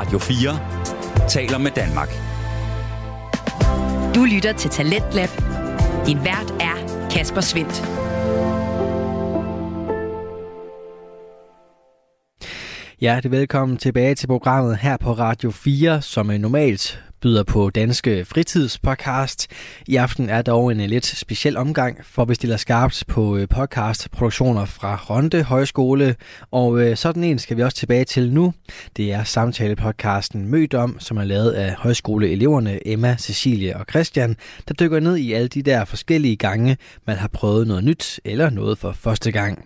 Radio 4 taler med Danmark. Du lytter til Talentlab. Din vært er Kasper Svendt. Hjertelig velkommen tilbage til programmet her på Radio 4, som normalt byder på Danske Fritidspodcast. I aften er dog en øh, lidt speciel omgang, for vi stiller skarpt på øh, podcastproduktioner fra Ronde Højskole, og øh, sådan en skal vi også tilbage til nu. Det er samtalepodcasten Mødt om, som er lavet af højskoleeleverne Emma, Cecilie og Christian, der dykker ned i alle de der forskellige gange, man har prøvet noget nyt eller noget for første gang.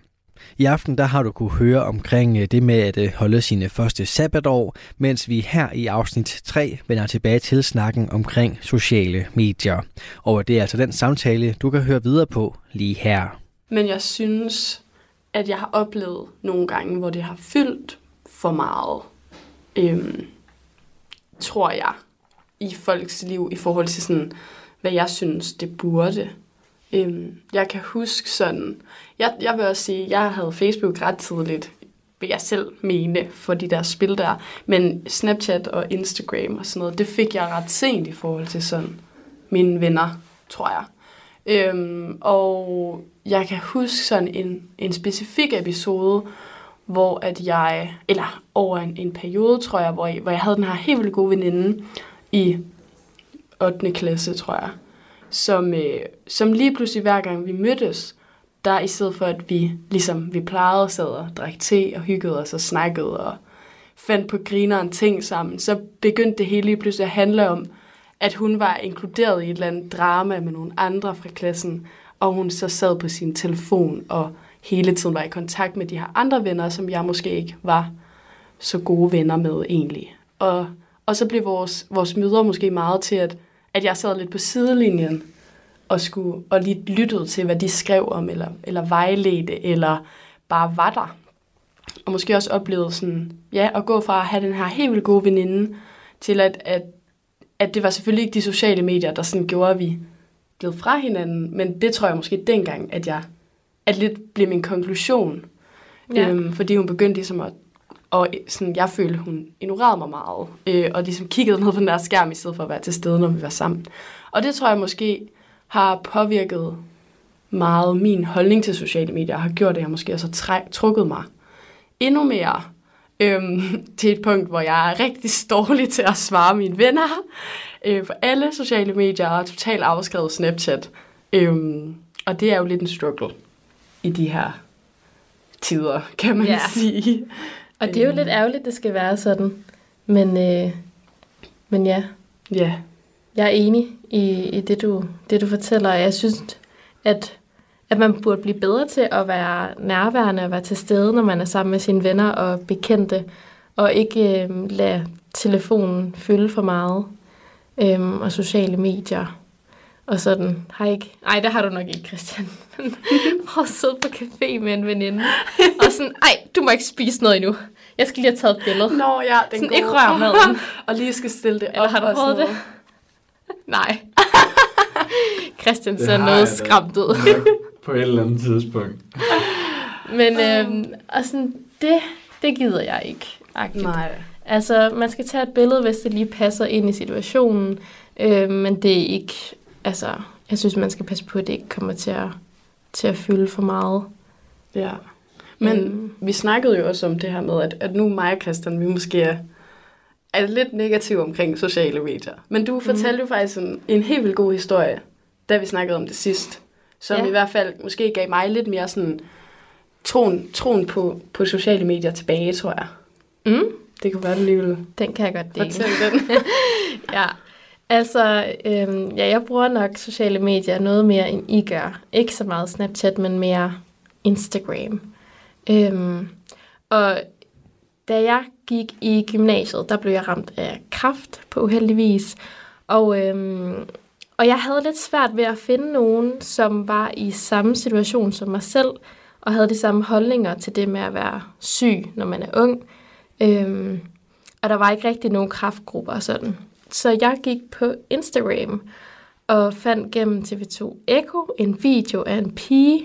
I aften der har du kunne høre omkring øh, det med at øh, holde sine første sabbatår, mens vi her i afsnit 3 vender tilbage til snakken omkring sociale medier. Og det er altså den samtale, du kan høre videre på lige her. Men jeg synes, at jeg har oplevet nogle gange, hvor det har fyldt for meget, øhm, tror jeg, i folks liv i forhold til sådan, hvad jeg synes, det burde. Øhm, jeg kan huske sådan, jeg, jeg vil også sige, jeg havde Facebook ret tidligt, vil jeg selv mene, for de der spil der. Men Snapchat og Instagram og sådan noget, det fik jeg ret sent i forhold til sådan mine venner, tror jeg. Øhm, og jeg kan huske sådan en, en specifik episode, hvor at jeg, eller over en, en periode, tror jeg, hvor jeg, hvor jeg havde den her helt vildt gode veninde i 8. klasse, tror jeg, som, øh, som lige pludselig hver gang vi mødtes, der i stedet for at vi, ligesom vi plejede, sad og drak te og hyggede os og snakkede og fandt på grineren ting sammen, så begyndte det hele lige pludselig at handle om, at hun var inkluderet i et eller andet drama med nogle andre fra klassen, og hun så sad på sin telefon og hele tiden var i kontakt med de her andre venner, som jeg måske ikke var så gode venner med egentlig. Og, og så blev vores, vores møder måske meget til, at, at jeg sad lidt på sidelinjen og, skulle, og lige lyttede til, hvad de skrev om, eller, eller vejledte, eller bare var der. Og måske også oplevede sådan, ja, at gå fra at have den her helt vildt gode veninde, til at, at, at det var selvfølgelig ikke de sociale medier, der sådan gjorde, at vi blev fra hinanden, men det tror jeg måske dengang, at jeg at lidt blev min konklusion. Ja. Øhm, fordi hun begyndte ligesom at, og sådan, jeg følte, hun ignorerede mig meget, øh, og ligesom kiggede ned på den der skærm, i stedet for at være til stede, når vi var sammen. Og det tror jeg måske har påvirket meget min holdning til sociale medier, har gjort, at jeg måske også har trukket mig endnu mere øhm, til et punkt, hvor jeg er rigtig dårlig til at svare mine venner øh, på alle sociale medier, og totalt afskrevet Snapchat. Øhm, og det er jo lidt en struggle i de her tider, kan man ja. sige. Og det er jo øhm. lidt ærgerligt, det skal være sådan. Men, øh, men ja. Ja. Jeg er enig i, i det, du, det, du fortæller. Jeg synes, at, at man burde blive bedre til at være nærværende og være til stede, når man er sammen med sine venner og bekendte, og ikke øh, lade telefonen fylde for meget, øh, og sociale medier. Og sådan, har ikke... Ej, det har du nok ikke, Christian. Prøv at sidde på café med en veninde. Og sådan, ej, du må ikke spise noget endnu. Jeg skal lige have taget et billede. Nå ja, den sådan, ikke rør maden. og lige skal stille det Eller op. Eller har du prøvet det? Nej. Christian ser noget skræmt ud. på et eller andet tidspunkt. Men øhm, og sådan, det, det gider jeg ikke. Aktivt. Nej. Altså, man skal tage et billede, hvis det lige passer ind i situationen. Øh, men det er ikke... Altså, jeg synes, man skal passe på, at det ikke kommer til at, til at fylde for meget. Ja. Men øhm. vi snakkede jo også om det her med, at, at nu mig og Christian, vi måske er er lidt negativ omkring sociale medier. Men du fortalte mm. jo faktisk en, en helt vildt god historie, da vi snakkede om det sidst. Som ja. i hvert fald måske gav mig lidt mere sådan troen, troen på, på sociale medier tilbage, tror jeg. Mm. Det kunne være, du lige ville Den kan jeg godt dele. Fortæl den. ja, altså, øhm, ja, jeg bruger nok sociale medier noget mere, end I gør. Ikke så meget Snapchat, men mere Instagram. Øhm, og da jeg gik i gymnasiet, der blev jeg ramt af kraft på uheldig vis. Og, øhm, og jeg havde lidt svært ved at finde nogen, som var i samme situation som mig selv, og havde de samme holdninger til det med at være syg, når man er ung. Øhm, og der var ikke rigtig nogen kraftgrupper og sådan. Så jeg gik på Instagram og fandt gennem TV2 Echo en video af en pige,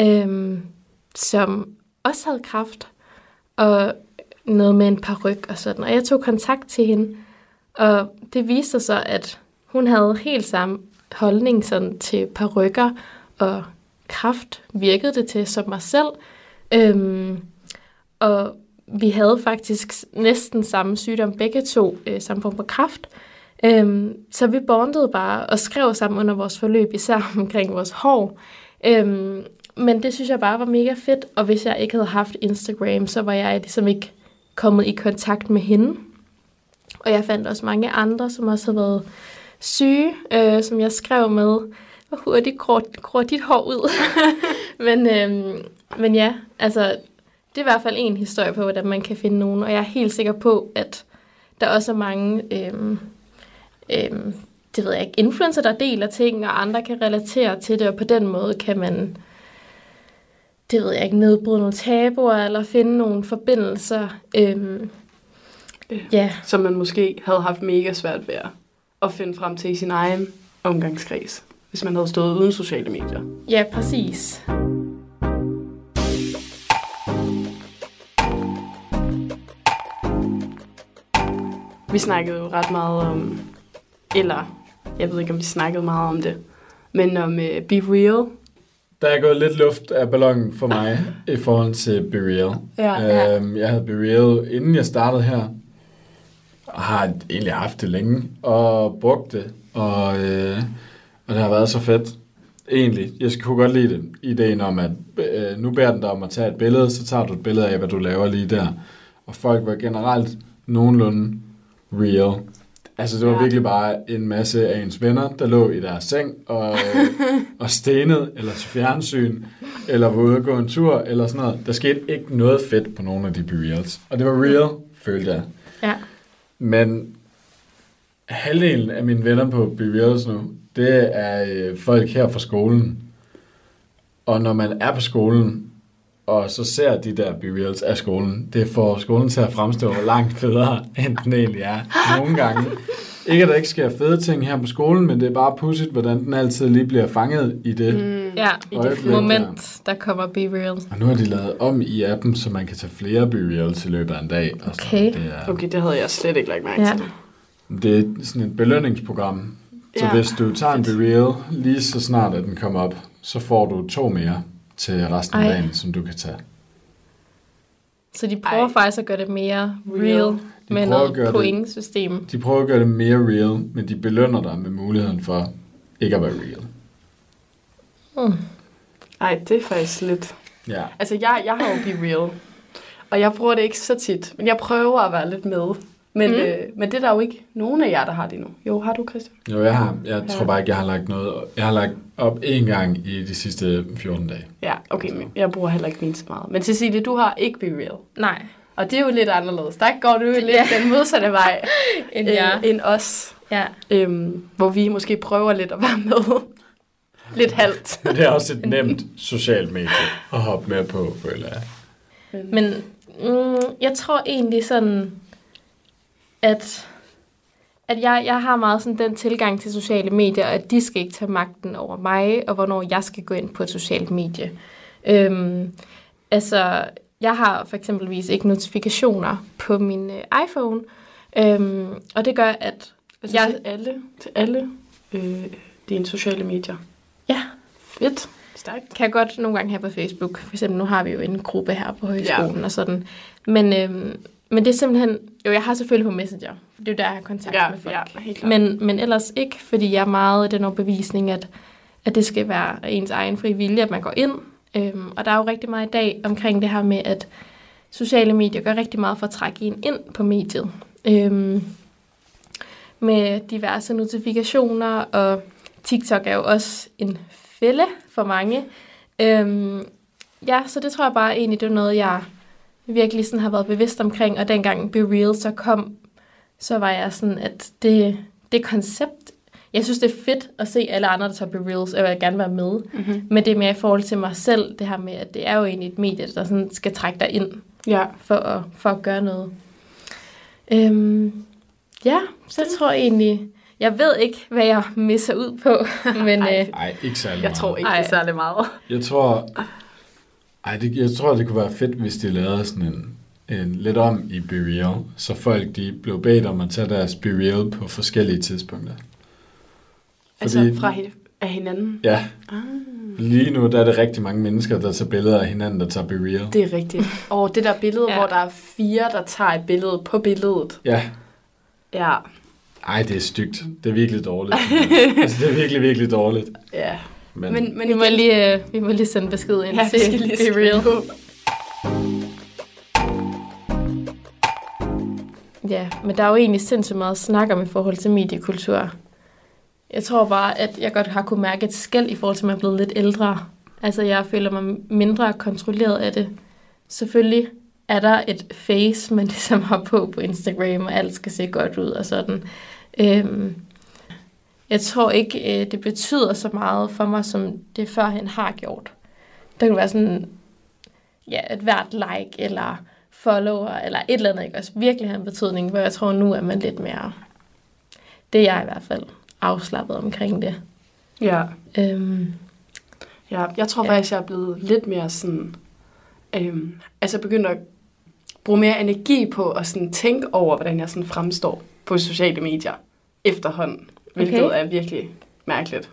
øhm, som også havde kraft. Og noget med en paryk og sådan. Og jeg tog kontakt til hende, og det viste sig, så, at hun havde helt samme holdning sådan, til perukker og kraft virkede det til som mig selv. Øhm, og vi havde faktisk næsten samme sygdom, begge to, øh, samme form for kraft. Øhm, så vi bondede bare og skrev sammen under vores forløb, især omkring vores hår. Øhm, men det synes jeg bare var mega fedt, og hvis jeg ikke havde haft Instagram, så var jeg ligesom ikke kommet i kontakt med hende. Og jeg fandt også mange andre, som også havde været syge, øh, som jeg skrev med. Hvor hurtigt gror, gror dit hår ud? men, øh, men ja, altså, det er i hvert fald en historie på, hvordan man kan finde nogen. Og jeg er helt sikker på, at der også er mange, øh, øh, det ved jeg ikke, influencer, der deler ting, og andre kan relatere til det, og på den måde kan man, det ved jeg ikke, nedbryde nogle tabuer, eller finde nogle forbindelser. Øh, ja. Som man måske havde haft mega svært ved at- finde frem til i sin egen omgangskreds, hvis man havde stået uden sociale medier. Ja, præcis. Vi snakkede jo ret meget om, eller jeg ved ikke, om vi snakkede meget om det, men om uh, Be Real. Der er gået lidt luft af ballonen for mig i forhold til Be Real. Ja, ja. Øhm, jeg havde Be Real, inden jeg startede her, og har egentlig haft det længe, og brugt det, og, øh, og det har været så fedt. Egentlig, jeg kunne godt lide det. Ideen om, at øh, nu beder den dig om at tage et billede, så tager du et billede af, hvad du laver lige der. Og folk var generelt nogenlunde real. Altså, det var Ja. virkelig bare en masse af ens venner, der lå i deres seng og, øh, og stenede, eller til fjernsyn, eller var ude at gå en tur, eller sådan noget. Der skete ikke noget fedt på nogle af de reals. Og det var real, følte jeg. Ja. Men halvdelen af mine venner på Be Reals nu, det er øh, folk her fra skolen. Og når man er på skolen, og så ser de der Reals af skolen, det får skolen til at fremstå langt federe, end den egentlig er. Nogle gange. Ikke at der ikke sker fede ting her på skolen, men det er bare pudsigt, hvordan den altid lige bliver fanget i det. Mm. Ja, I det et moment, der kommer Be Real. Og nu har de lavet om i appen, så man kan tage flere Be Reals i løbet af en dag. Og sådan. Okay. Det er, Okay, det havde jeg slet ikke lagt mærke Ja. til. Det er sådan et belønningsprogram. Så Ja, hvis du tager en Be Real, lige så snart at den kommer op, så får du to mere til resten af Ej. dagen, som du kan tage. Så de prøver Ej. faktisk at gøre det mere Real. real, De med prøver at noget gøre det- pointsystem. De prøver at gøre det mere real, men de belønner dig med muligheden for ikke at være real. Ej, det er faktisk lidt... Ja. Altså, jeg, jeg har jo Be Real, og jeg bruger det ikke så tit, men jeg prøver at være lidt med. Men, mm. øh, men det er der jo ikke nogen af jer, der har det nu. Jo, har du, Christian? Jo, jeg, har, jeg Ja. tror bare ikke, jeg har lagt noget... Jeg har lagt op én gang i de sidste 14 dage. Ja, okay, men jeg bruger heller ikke min så meget. Men Cecilie, du har ikke Be Real. Nej, Og det er jo lidt anderledes. Der går du jo lidt Ja. den modsatte vej end øh, jeg. end os. Ja. Øhm, hvor vi måske prøver lidt at være med. lidt halvt. Det er også et nemt socialt medie at hoppe med på, føler jeg. Men mm, jeg tror egentlig sådan, at, at jeg, jeg har meget sådan den tilgang til sociale medier, at de skal ikke tage magten over mig, og hvornår jeg skal gå ind på et socialt medie. Øhm, altså, jeg har for eksempelvis ikke notifikationer på min øh, iPhone, øhm, og det gør, at Altså Jeg- til alle, til alle øh, dine sociale medier. ja, Fedt. Stærkt. kan jeg godt nogle gange have på Facebook. For eksempel, nu har vi jo en gruppe her på højskolen ja. og sådan. Men, øhm, men det er simpelthen... Jo, jeg har selvfølgelig på Messenger. Det er jo der, jeg har kontakt Ja, med folk. ja, helt klart. men, men ellers ikke, fordi jeg er meget af den overbevisning, at, at det skal være ens egen fri vilje, at man går ind. Øhm, og der er jo rigtig meget i dag omkring det her med, at sociale medier gør rigtig meget for at trække en ind på mediet. Øhm, med diverse notifikationer, og TikTok er jo også en fælde for mange. Øhm, ja, så det tror jeg bare egentlig, det er noget, jeg virkelig sådan har været bevidst omkring, og dengang Be Real så kom, så var jeg sådan, at det, det koncept, jeg synes, det er fedt at se alle andre, der tager Be Reals, og jeg vil gerne være med, Mm-hmm. men det er mere i forhold til mig selv, det her med, at det er jo egentlig et medie, der sådan skal trække dig ind Ja. for at, for at gøre noget. Øhm, ja, så jeg tror egentlig, jeg ved ikke, hvad jeg misser ud på, men Ej. øh, ikke særlig Jeg meget. tror ikke, Ej. det er særlig meget. Jeg tror, ej, det, jeg tror, det kunne være fedt, hvis de lavede sådan en øh, lidt om i Be Real, så folk de blev bedt om at tage deres Be Real på forskellige tidspunkter. Altså fra hi- af hinanden. Ja, Ah, lige nu der er det rigtig mange mennesker, der tager billeder af hinanden, der tager Be Real. det er rigtigt. Og det der billede, Ja. ja. hvor der er fire, der tager et billede på billedet. Ja, Ja, ej, det er stygt. Det er virkelig dårligt. altså, det er virkelig, virkelig dårligt. ja. Men, Men, men Vi må lige, øh, vi må lige sende besked ind ja, vi skal til lige Be Real. Ja, men der er jo egentlig sindssygt meget snak om i forhold til mediekultur. Jeg tror bare, at jeg godt har kunne mærke et skæld i forhold til, at man er blevet lidt ældre. Altså, jeg føler mig mindre kontrolleret af det. Selvfølgelig er der et face, man ligesom har på på Instagram, og alt skal se godt ud og sådan. Øhm, jeg tror ikke, øh, det betyder så meget for mig, som det førhen har gjort. Der kan være sådan, ja, et hvert like, eller follower, eller et eller andet, ikke også virkelig har en betydning, hvor jeg tror nu er man lidt mere, det er jeg i hvert fald, afslappet omkring det. Ja. Øhm, Ja, jeg tror Ja. ja. faktisk, jeg er blevet lidt mere sådan... Øhm, altså begyndt at bruge mere energi på at sådan tænke over, hvordan jeg sådan fremstår på sociale medier efterhånden. Hvilket Okay. er virkelig mærkeligt.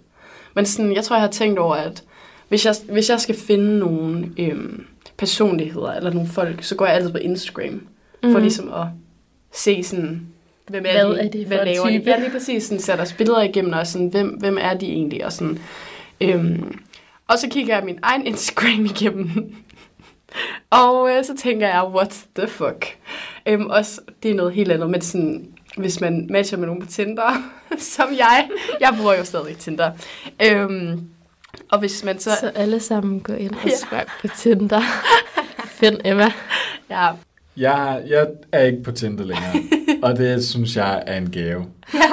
Men sådan, jeg tror, jeg har tænkt over, at hvis jeg, hvis jeg skal finde nogle øhm, personligheder eller nogle folk, så går jeg altid på Instagram. Mm. For Mhm. ligesom at se sådan, hvem er Hvad de, er det for hvad laver de? type? Ja, lige præcis. Sådan, sætter os billeder igennem og sådan, hvem, hvem er de egentlig? Og, sådan, øhm, og så kigger jeg min egen Instagram igennem. og øh, så tænker jeg, what the fuck? Øhm, også, det er noget helt andet, men sådan, hvis man matcher med nogen på Tinder, som jeg, jeg bruger jo stadig Tinder. Øhm, og hvis man så, så alle sammen går ind og Ja. swipe på Tinder. Find Emma. ja, Jeg, jeg er ikke på Tinder længere, og det synes jeg er en gave.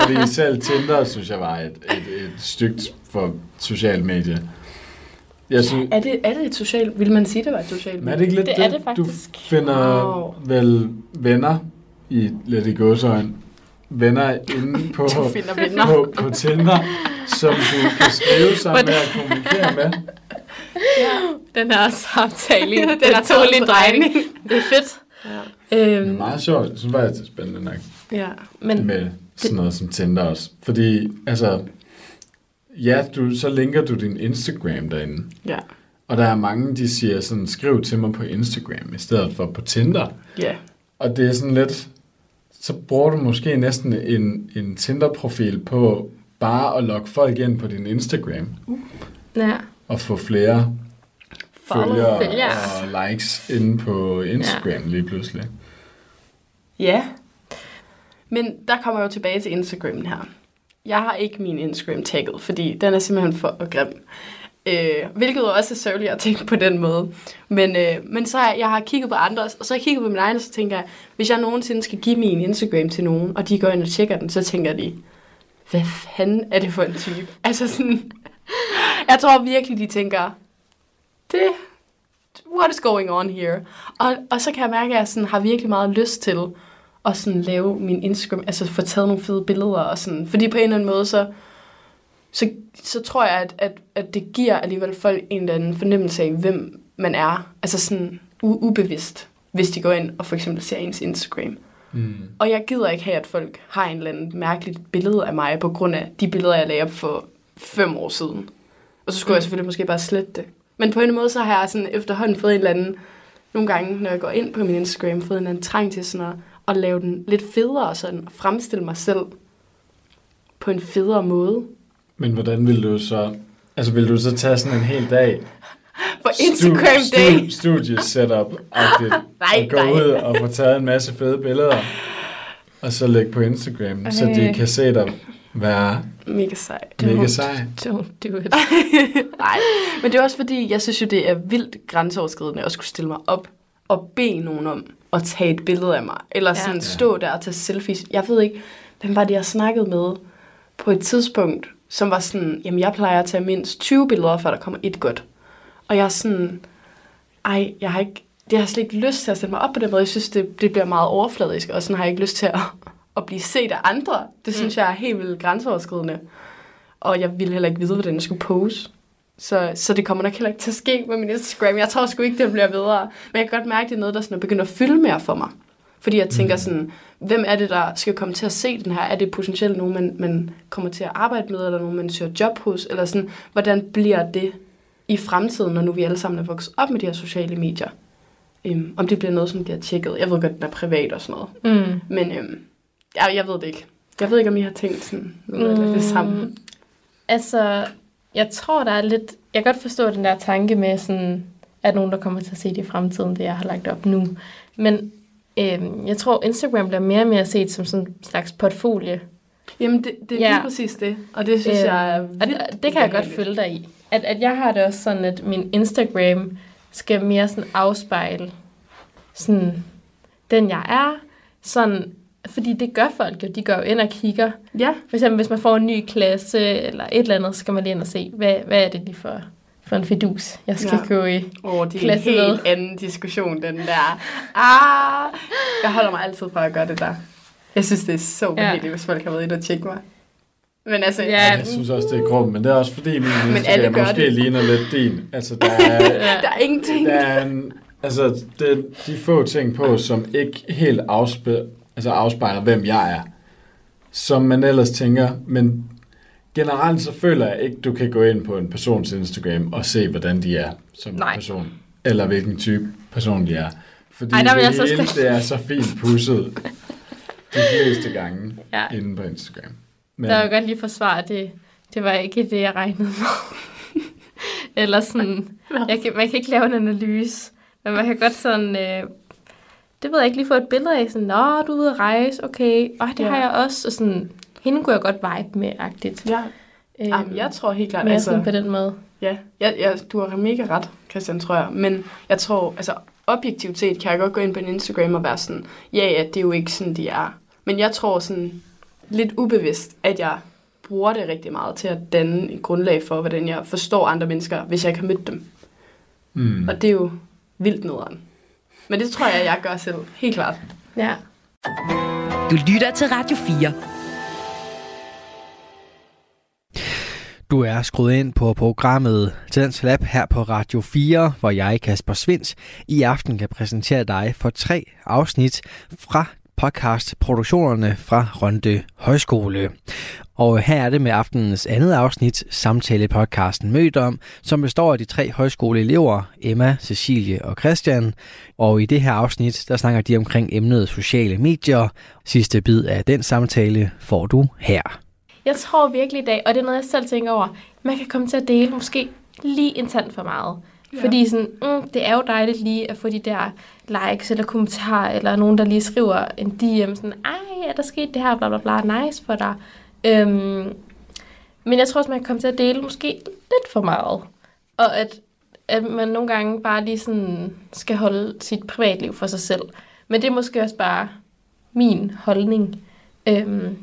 Fordi selv Tinder synes jeg var et, et, et stygt for social medie. Jeg synes, er det, er det et socialt, vil man sige, det var et socialt men er det ikke lidt Det er det faktisk. Du finder Wow. vel venner i lidt i gåsøjne, venner inde på, på, på Tinder, som du kan skrive sammen med og kommunikere med. Den her samtale, Den den har er taget tål en drejning. Det er fedt. Ja. Det er Øhm, meget sjovt. Jeg synes bare, det er spændende nok. ja. men med sådan noget som Tinder også. Fordi, altså, ja, du, så linker du din Instagram derinde. Ja. Og der er mange, de siger sådan, skriv til mig på Instagram, i stedet for på Tinder. Ja. Og det er sådan lidt, så bruger du måske næsten en, en Tinder-profil på bare at logge folk ind på din Instagram, ja, og få flere følgere og likes inde på Instagram ja. lige pludselig. Ja. Men der kommer jeg jo tilbage til Instagramen her. Jeg har ikke min Instagram tagget, fordi den er simpelthen for grim. Øh, hvilket også er sørgeligt at tænke på den måde. Men, øh, men så har jeg, jeg har kigget på andres, og så har jeg kigget på min egen, og så tænker jeg, hvis jeg nogensinde skal give min Instagram til nogen, og de går ind og tjekker den, så tænker de, hvad fanden er det for en type? Altså sådan, jeg tror virkelig, de tænker, det, what is going on here? Og, og så kan jeg mærke, at jeg sådan har virkelig meget lyst til at sådan lave min Instagram, altså få taget nogle fede billeder og sådan, fordi på en eller anden måde, så, så, så tror jeg, at, at, at det giver alligevel folk en eller anden fornemmelse af, hvem man er, altså sådan u- ubevidst, hvis de går ind og for eksempel ser ens Instagram. Mm. Og jeg gider ikke have, at folk har en eller anden mærkeligt billede af mig, på grund af de billeder, jeg lagde op for fem år siden. Og så skulle mm. jeg selvfølgelig måske bare slette det. Men på en måde, så har jeg sådan efterhånden fået en eller anden, nogle gange, når jeg går ind på min Instagram, fået en eller anden trang til sådan at, at lave den lidt federe, og sådan at fremstille mig selv på en federe måde. Men hvordan vil du så... Altså, vil du så tage sådan en hel dag På Instagram stu- Day. stu- studie setup agtigt Nej, og gå nej. ud og få taget en masse fede billeder og så lægge på Instagram, okay. så de Ej. kan se dig være Mega sej. mega Don't. sej. don't do it. Nej, men det er også fordi, jeg synes jo, det er vildt grænseoverskridende at skulle stille mig op og bede nogen om at tage et billede af mig. Eller sådan ja. stå der og tage selfies. Jeg ved ikke, hvem var det, jeg snakkede med på et tidspunkt, som var sådan, jamen jeg plejer at tage mindst 20 billeder, før der kommer et godt. Og jeg er sådan, ej, jeg har ikke, det har slet ikke lyst til at sætte mig op på den måde. Jeg synes, det, det bliver meget overfladisk, og sådan har jeg ikke lyst til at, at blive set af andre. Det synes mm. jeg er helt vildt grænseoverskridende. Og jeg ville heller ikke vide, hvordan jeg skulle pose. Så, så det kommer nok heller ikke til at ske med min Instagram. Jeg tror sgu ikke, det bliver bedre. Men jeg kan godt mærke, at det er noget, der sådan er begyndt at fylde mere for mig. Fordi jeg tænker sådan, hvem er det, der skal komme til at se den her? Er det potentielt nogen, man, man kommer til at arbejde med, eller nogen, man søger job hos? Eller sådan, hvordan bliver det i fremtiden, når nu vi alle sammen er vokset op med de her sociale medier? Um, om det bliver noget, som bliver tjekket. Jeg ved godt, den er privat og sådan noget. Mm. Men um, jeg, jeg ved det ikke. Jeg ved ikke, om I har tænkt sådan noget mm. det samme. Altså, jeg tror, der er lidt... Jeg kan godt forstå den der tanke med, sådan, at nogen, der kommer til at se det i fremtiden, det jeg har lagt op nu. Men øhm, jeg tror, Instagram bliver mere og mere set som sådan en slags portfolio. Jamen, det, det er Ja. lige præcis det. Og det synes Øhm, jeg er og vildt det- det kan jeg godt følge dig i. At, at jeg har det også sådan, at min Instagram skal mere sådan afspejle sådan, den jeg er. Sådan, fordi det gør folk jo. De går jo ind og kigger. Ja, For eksempel, hvis man får en ny klasse eller et eller andet, så skal man lige ind og se, hvad, hvad er det lige for, for en fidus, jeg skal Ja. gå i. oh, det er en helt med. anden diskussion, den der. Ah, jeg holder mig altid for at gøre det der. Jeg synes, det er så behageligt, ja. hvis folk har været inde og tjekke mig. Men altså, Ja. Ja, jeg synes også, det er grumt, men det er også fordi, min alle Instagram måske det. ligner lidt din. Altså, der er, der er ingenting. der er en, altså, det, de få ting på, som ikke helt afspejler, altså afspejler, hvem jeg er. Som man ellers tænker, men generelt så føler jeg ikke, du kan gå ind på en persons Instagram og se, hvordan de er som Nej. person. Eller hvilken type person de er. Fordi Ej, der vil det jeg så hele, det er så fint pusset de fleste gange Ja. inde på Instagram. Men, Der vil jeg godt lige forsvare, det, det var ikke det, jeg regnede med. Eller sådan, jeg kan, man kan ikke lave en analyse, men man kan godt sådan, øh, det ved jeg ikke, lige få et billede af, sådan, nå, du er ude at rejse, okay, og det ja. har jeg også, og sådan, hende kunne jeg godt vibe med, agtigt. Ja, Øhm, Jamen, jeg tror helt klart, mere altså, sådan på den måde. ja, ja, ja, du har mega ret, Christian, tror jeg. Men jeg tror, altså objektivt set kan jeg godt gå ind på en Instagram og være sådan, ja, ja, det er jo ikke sådan, de er. Men jeg tror sådan lidt ubevidst, at jeg bruger det rigtig meget til at danne et grundlag for, hvordan jeg forstår andre mennesker, hvis jeg ikke har mødt dem. mm. Og det er jo vildt nederen. Men det tror jeg, jeg gør selv. Helt klart. Ja. Du lytter til Radio 4. Du er skruet ind på programmet Tidens Lab her på Radio 4, hvor jeg, Kasper Svens, i aften kan præsentere dig for tre afsnit fra podcastproduktionerne fra Rønde Højskole. Og her er det med aftenens andet afsnit, samtale-podcasten Mødt om, som består af de tre højskoleelever, Emma, Cecilie og Christian. Og i det her afsnit, der snakker de omkring emnet sociale medier. Sidste bid af den samtale får du her. Jeg tror virkelig i dag, og det er noget, jeg selv tænker over, man kan komme til at dele måske lige en tand for meget. Ja. Fordi sådan, mm, det er jo dejligt lige at få de der likes eller kommentarer, eller nogen, der lige skriver en DM, sådan, ej, er der sket det her, bla bla bla, nice for dig. Øhm, men jeg tror også, man kan komme til at dele måske lidt for meget. Og at, at man nogle gange bare lige sådan skal holde sit privatliv for sig selv. Men det er måske også bare min holdning. Øhm,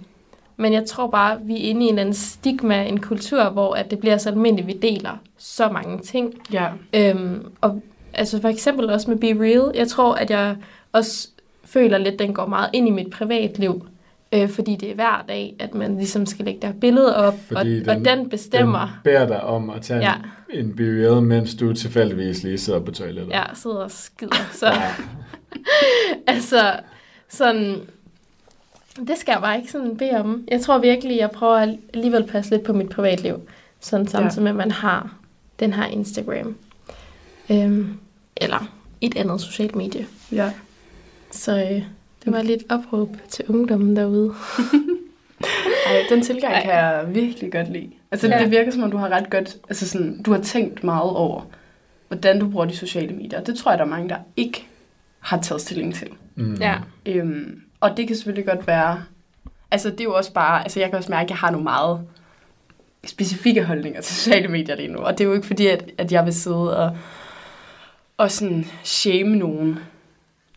men jeg tror bare, vi er inde i en eller anden stigma, en kultur, hvor at det bliver så almindeligt, vi deler så mange ting. Ja. Øhm, og altså for eksempel også med Be Real. Jeg tror, at jeg også føler lidt, at den går meget ind i mit privatliv. Øh, fordi det er hver dag, at man ligesom skal lægge der billeder op, og, og den bestemmer. Den beder dig om at tage Ja. ja. en BBL, mens du tilfældigvis lige sidder på toilettet. Ja, sidder og skider. Så Ja. altså, sådan, det skal jeg bare ikke sådan bede om. Jeg tror virkelig, jeg prøver at alligevel passe lidt på mit privatliv. Sådan samtidig med, at man har den her Instagram. Øhm, eller et andet socialt medie. ja. Så øh, det var lidt opråb til ungdommen derude. Ej, den tilgang Ej. kan jeg virkelig godt lide. Altså, ja. Ja. det virker som om, du har ret godt, altså sådan, du har tænkt meget over, hvordan du bruger de sociale medier. Det tror jeg, der er mange, der ikke har taget stilling til. Mm. Ja. Øhm, og det kan selvfølgelig godt være, altså det er jo også bare, altså jeg kan også mærke, at jeg har nogle meget specifikke holdninger til sociale medier lige nu. Og det er jo ikke fordi, at, at jeg vil sidde og, og sådan shame nogen,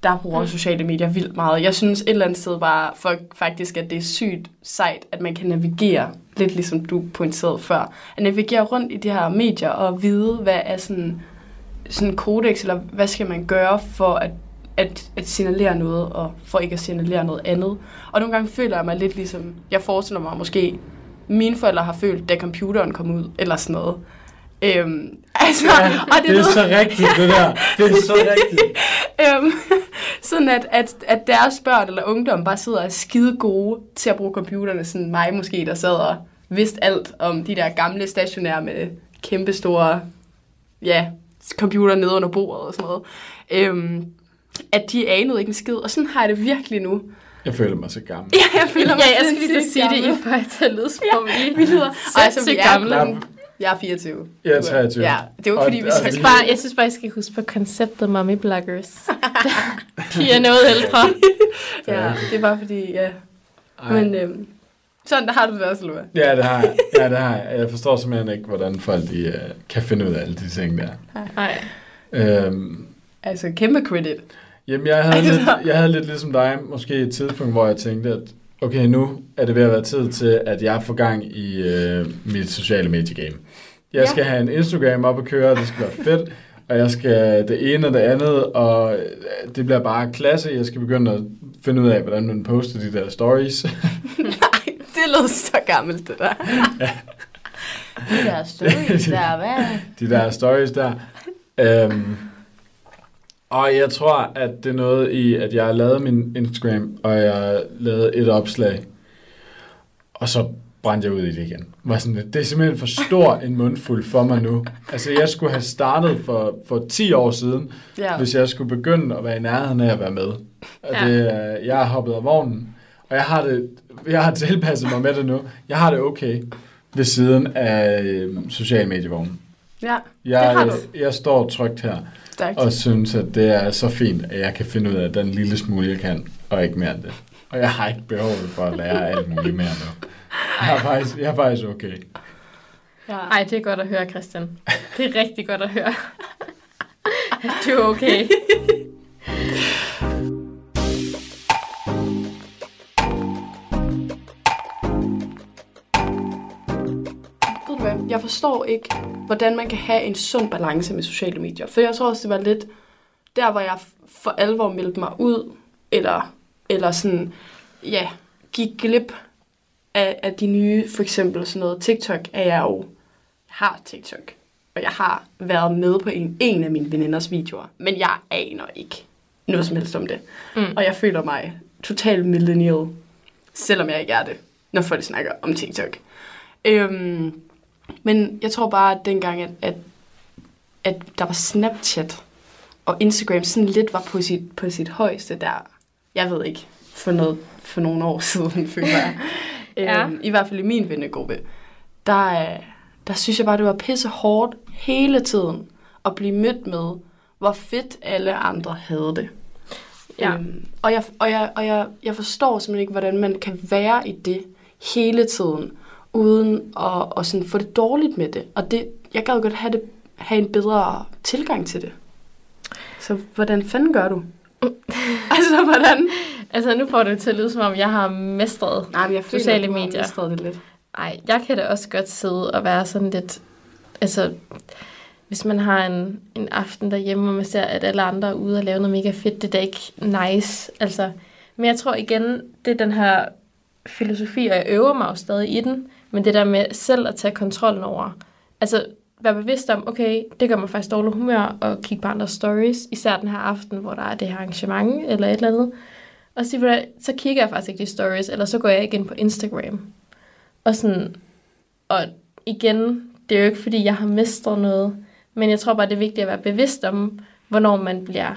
der bruger Mm. sociale medier vildt meget. Jeg synes et eller andet sted bare for, faktisk, at det er sygt sejt, at man kan navigere, lidt ligesom du pointerede før, at navigere rundt i de her medier og vide, hvad er sådan, sådan en kodex, eller hvad skal man gøre for at, at, at signalere noget, og for ikke at signalere noget andet. Og nogle gange føler jeg mig lidt ligesom, jeg forestiller mig måske, mine forældre har følt, da computeren kom ud, eller sådan noget. Øhm, altså, Ja, og det, det er lød- så rigtigt, det der. Det er så rigtigt. øhm, sådan at, at, at deres børn eller ungdom bare sidder og er skide gode til at bruge computerne, sådan mig måske, der sad og vidste alt om de der gamle stationære med kæmpe store, ja, computer nede under bordet og sådan noget. Øhm, at de anede ikke en skid, og sådan har jeg det virkelig nu. Jeg føler mig så gammel. Ja, jeg føler mig Ja, jeg skal lige til at sindssygt sige det. I at lyde som om I Vi lyder, sindssygt altså, vi er gamle. gamle. Jeg er 24. Jeg er 23. Ja, det er jo ikke, Og- fordi vi skal Jeg synes, bare, jeg synes bare, I skal huske på konceptet mommy bloggers. De er noget ældre. Ja, det er bare fordi, ja. Ej. Men øhm, sådan der har du det også, Lua. Ja, det har jeg. Ja, det har jeg. Jeg forstår simpelthen ikke, hvordan folk de, uh, kan finde ud af alle de ting der. Nej. Øhm, Altså, kæmpe credit. Jamen, jeg havde, lidt, jeg havde lidt ligesom dig, måske et tidspunkt, hvor jeg tænkte, at okay, nu er det ved at være tid til, at jeg får gang i uh, mit sociale mediegame. Jeg Ja. skal have en Instagram op at køre, det skal være fedt, og jeg skal det ene og det andet, og øh, det bliver bare klasse. Jeg skal begynde at finde ud af, hvordan man poster de der stories. Nej, det lød så gammelt, det der. Det der stories der, hvad? de der stories der. Øhm, og jeg tror, at det er noget i, at jeg har lavet min Instagram, og jeg har lavet et opslag, og så brændte jeg ud i det igen. Var sådan, det er simpelthen for stor en mundfuld for mig nu. Altså, jeg skulle have startet for, for 10 år siden, Ja. hvis jeg skulle begynde at være i nærheden af at være med. Og Ja. det, er- jeg har hoppet af vognen, og jeg har, det, jeg har tilpasset mig med det nu. Jeg har det okay ved siden af øh, social medievognen. ja, Jeg, det har du. jeg står trygt her Stærkt. og synes, at det er så fint, at jeg kan finde ud af den lille smule, jeg kan, og ikke mere end det. Og jeg har ikke behov for at lære alt muligt mere nu. Jeg er faktisk, jeg er faktisk okay. Ja. Ej, det er godt at høre, Christian. Det er rigtig godt at høre. Du er okay. Jeg forstår ikke, hvordan man kan have en sund balance med sociale medier. For jeg tror også, det var lidt der, hvor jeg for alvor meldte mig ud, eller, eller sådan, ja, gik glip af, af de nye, for eksempel sådan noget TikTok, er jeg jo, har TikTok, og jeg har været med på en, en af mine veninders videoer, men jeg aner ikke noget som helst om det. Mm. Og jeg føler mig totalt millennial, selvom jeg ikke er det, når folk snakker om TikTok. Øhm, men jeg tror bare, at dengang, at, at, at der var Snapchat, og Instagram sådan lidt var på sit, på sit højeste der, jeg ved ikke, for, noget, for nogle år siden, føler jeg. Ja. øhm, I hvert fald i min vennegruppe. Der, øh, der synes jeg bare, det var pisse hårdt hele tiden at blive mødt med, hvor fedt alle andre havde det. Ja. Øhm, og jeg, og, jeg, og jeg, jeg forstår simpelthen ikke, hvordan man kan være i det hele tiden, uden at, at sådan få det dårligt med det. Og det, jeg gad godt have, det, have en bedre tilgang til det. Så hvordan fanden gør du? altså, hvordan? Altså, nu får det til at lyde, som om jeg har mestret. Nej, men jeg føler, Sociale at du har medier. mistret det lidt. Ej, jeg kan da også godt sidde og være sådan lidt... Altså, hvis man har en, en aften derhjemme, hvor man ser, at alle andre er ude og lave noget mega fedt, det er da ikke nice. Altså, men jeg tror igen, det er den her filosofi, og jeg øver mig jo stadig i den, men det der med selv at tage kontrollen over. Altså, være bevidst om, okay, det gør mig faktisk dårlig humør at kigge på andres stories, især den her aften, hvor der er det her arrangement eller et eller andet. Og så, så kigger jeg faktisk ikke de stories, eller så går jeg ind på Instagram. Og sådan, og igen, det er jo ikke, fordi jeg har mestret noget, men jeg tror bare, det er vigtigt at være bevidst om, hvornår man bliver,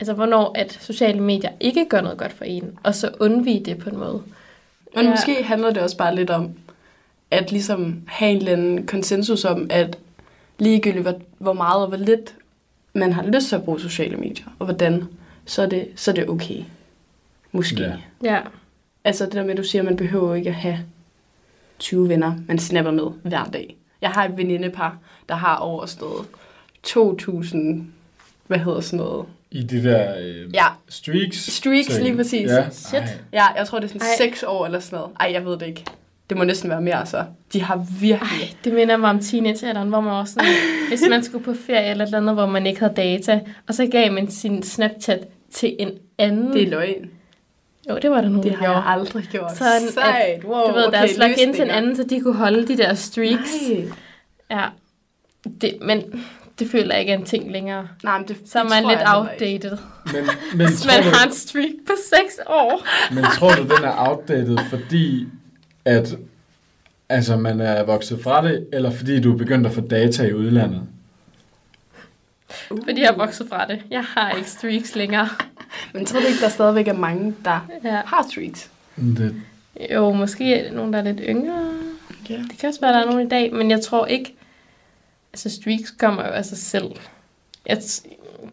altså hvornår at sociale medier ikke gør noget godt for en, og så undvige det på en måde. Men Ja. måske handler det også bare lidt om, at ligesom have en eller anden konsensus om, at ligegyldigt hvor, hvor meget og hvor lidt man har lyst til at bruge sociale medier, og hvordan, så er det, så er det okay. Måske. Ja. Ja, Altså det der med, at du siger, at man behøver ikke at have 20 venner, man snapper med hver dag. Jeg har et venindepar, der har overstået 2.000, hvad hedder sådan noget? I de der øh, Ja, streaks. Streaks, lige præcis. Ja. Shit. Ej. ja jeg tror det er sådan Ej. 6 år eller sådan noget. Ej, jeg ved det ikke. Det må næsten være mere, så. De har virkelig... Ej, det minder mig om teenagealderen, hvor man var sådan, hvis man skulle på ferie eller et eller andet, hvor man ikke havde data, og så gav man sin Snapchat til en anden. Det er løgn. Jo, det var der nogen, Det har jeg aldrig gjort. Sådan, at, Sejt. Wow, Du ved, okay, deres login til en anden, så de kunne holde de der streaks. Nej. Ja. Det, men det føler jeg ikke er en ting længere. Nej, men det, Så er det man tror lidt outdated. Men, men, Hvis man du, har en streak på 6 år. men tror du, den er outdated, fordi at altså, man er vokset fra det, eller fordi du er begyndt at få data i udlandet? Fordi jeg er vokset fra det. Jeg har ikke streaks længere. Men tror du ikke, der stadigvæk er mange, der Ja. har streaks? Det, Jo, måske er det nogen, der er lidt yngre. Ja. Det kan også være, der er nogen i dag, men jeg tror ikke... Altså, streaks kommer jo af sig selv. Jeg, t-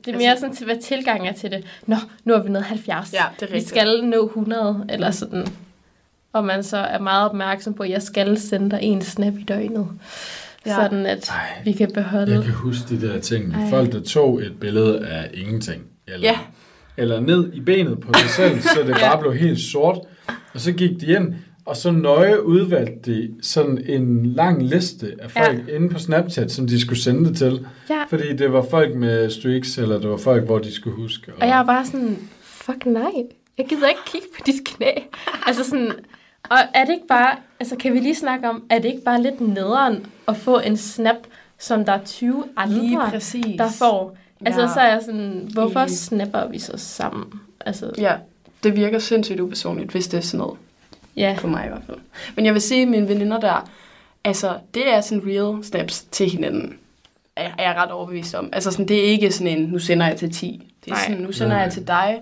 det er mere sådan, til, hvad tilgang er til det. Nå, nu er vi nået 70. Ja, det er Vi rigtigt. skal nå 100, eller sådan. Og man så er meget opmærksom på, at jeg skal sende dig en snap i døgnet. Ja. Sådan, at Ej, vi kan beholde... jeg kan huske de der ting. Ej. Folk, der tog et billede af ingenting. Eller, Ja. eller ned i benet på sig selv, så det bare blev helt sort. Og så gik de ind, og så nøje udvalgte de sådan en lang liste af folk ja. inde på Snapchat, som de skulle sende det til. Ja. Fordi det var folk med streaks, eller det var folk, hvor de skulle huske. Og jeg er bare sådan, fuck nej, jeg gider ikke kigge på dit knæ. Altså sådan, og er det ikke bare, altså kan vi lige snakke om, er det ikke bare lidt nederen at få en snap, som der er 20 andre, Lige præcis. der får? Altså Ja. så er jeg sådan, hvorfor Enig. snapper vi så sammen? Altså, Ja, det virker sindssygt upersonligt, hvis det er sådan noget. ja. På mig i hvert fald. Men jeg vil sige, at mine veninder der, altså, det er sådan real snaps til hinanden. Er er jeg ret overbevist om. Altså, sådan, det er ikke sådan en, nu sender jeg til 10. Det er Nej. sådan, nu sender Nej. jeg til dig.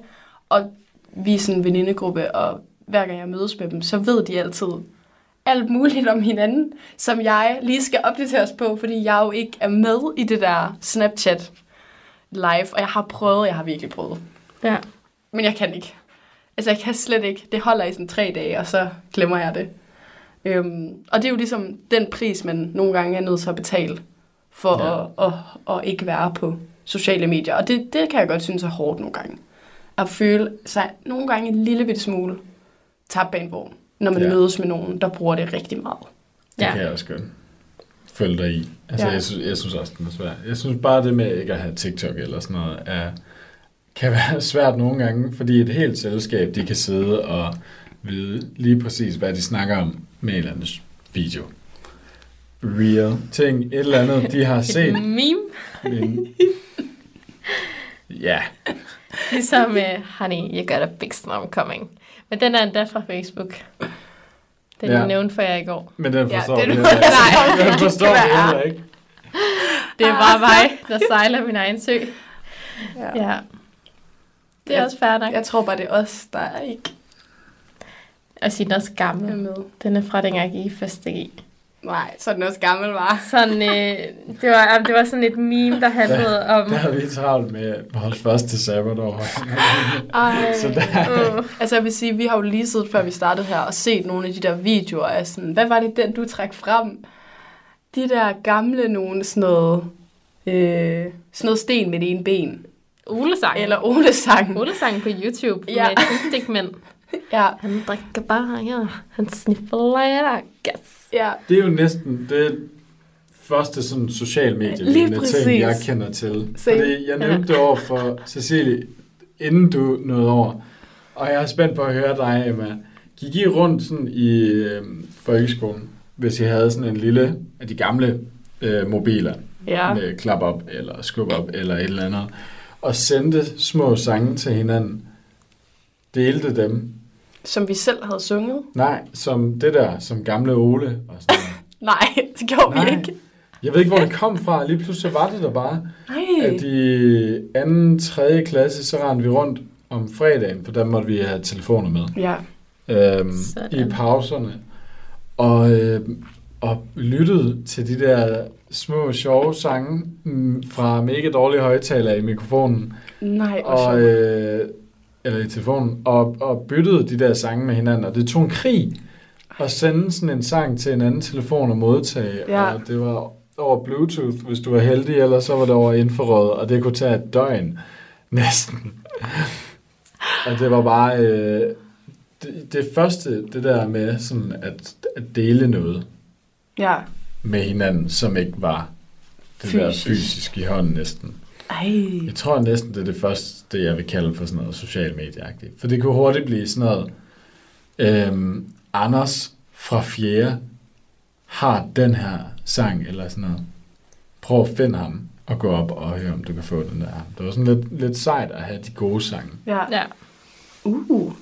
Og vi er sådan en venindegruppe, og hver gang jeg mødes med dem, så ved de altid alt muligt om hinanden, som jeg lige skal opdateres på, fordi jeg jo ikke er med i det der Snapchat live. Og jeg har prøvet, jeg har virkelig prøvet. ja. Men jeg kan ikke. Altså, jeg kan slet ikke. Det holder i sådan tre dage, og så glemmer jeg det. Øhm, og det er jo ligesom den pris, man nogle gange er nødt til at betale for Ja. at, at, at ikke være på sociale medier. Og det, det kan jeg godt synes er hårdt nogle gange. At føle sig nogle gange en lille bitte smule tabt bag en vogn, når man Ja. mødes med nogen, der bruger det rigtig meget. Det Ja. kan jeg også godt følge dig i. Altså, ja. Ja. jeg, synes, jeg synes også, den er svær. Jeg synes bare, det med ikke at have TikTok eller sådan noget, er, kan være svært nogle gange, fordi et helt selskab, de kan sidde og vide lige præcis, hvad de snakker om med en eller anden video. Real ting, et eller andet, de har set. Et meme, Men, ja, ligesom uh, Honey, you got a big storm coming. Men den er endda fra Facebook. Den Ja. jeg nævnte for jer i går. men den Ja, forstår det er vi heller ikke. Nej, Den det forstår vi heller ikke. Det er bare mig, der sejler min egen sø. Ja. Ja. Det er Ja. også nok. Jeg tror bare, det er os, der er ikke Og sige, den er også gammel. med. Den er fra dengang jeg gik i første G. Nej, så er den også gammel, var. Sådan, øh, det, var, det var sådan et meme, der handlede om... Der har vi travlt med vores første sabbatår. Ej. Så der, Uh, Altså jeg vil sige, vi har jo lige siddet, før vi startede her, og set nogle af de der videoer af sådan, hvad var det den, du trak frem? De der gamle nogle sådan noget, øh, sådan noget sten med det ene ben. Olesang. Eller Ole-sang. Olesang på YouTube Ja. med tændstikmænd. Ja, Han drikker bare, ja. Han sniffer gas. ja. det er jo næsten det første sådan social medie ting, jeg kender til. Fordi jeg nævnte det over for Cecilie, inden du nåede over. Og jeg er spændt på at høre dig, Emma. Gik I rundt sådan i øh, folkeskolen, hvis I havde sådan en lille af de gamle øh, mobiler Ja. med klap op eller skub op eller et eller andet, og sendte små sange til hinanden, delte dem. Som vi selv havde sunget. Nej, som det der, som gamle Ole og sådan. Nej, det gjorde vi Nej. ikke. Jeg ved ikke, hvor det kom fra. Lige pludselig var det der bare. Nej. At i anden, tredje klasse, så rendte vi rundt om fredagen, for der måtte vi have telefoner med. Ja. Øhm, Sådan. I pauserne. Og, øh, og lyttede til de der små sjove sange mm, fra mega dårlige højtalere i mikrofonen. Nej, og, sjovt. øh, eller i telefonen, og, og byttede de der sange med hinanden, og det tog en krig at sende sådan en sang til en anden telefon og modtage, Ja. og det var over Bluetooth, hvis du var heldig, eller så var det over infrarød, og det kunne tage et døgn, næsten. og det var bare øh, det, det første, det der med sådan at, at dele noget Ja. med hinanden, som ikke var det fysisk. der Fysisk. i hånden næsten. Ej. Jeg tror næsten, det er det første, det jeg vil kalde for sådan noget social medieagtigt. For det kunne hurtigt blive sådan noget, øhm, Anders fra Fjerde har den her sang, eller sådan noget. prøv at finde ham og gå op og høre, om du kan få den der. Det var sådan lidt, lidt sejt at have de gode sange. Ja. Ja. Uh.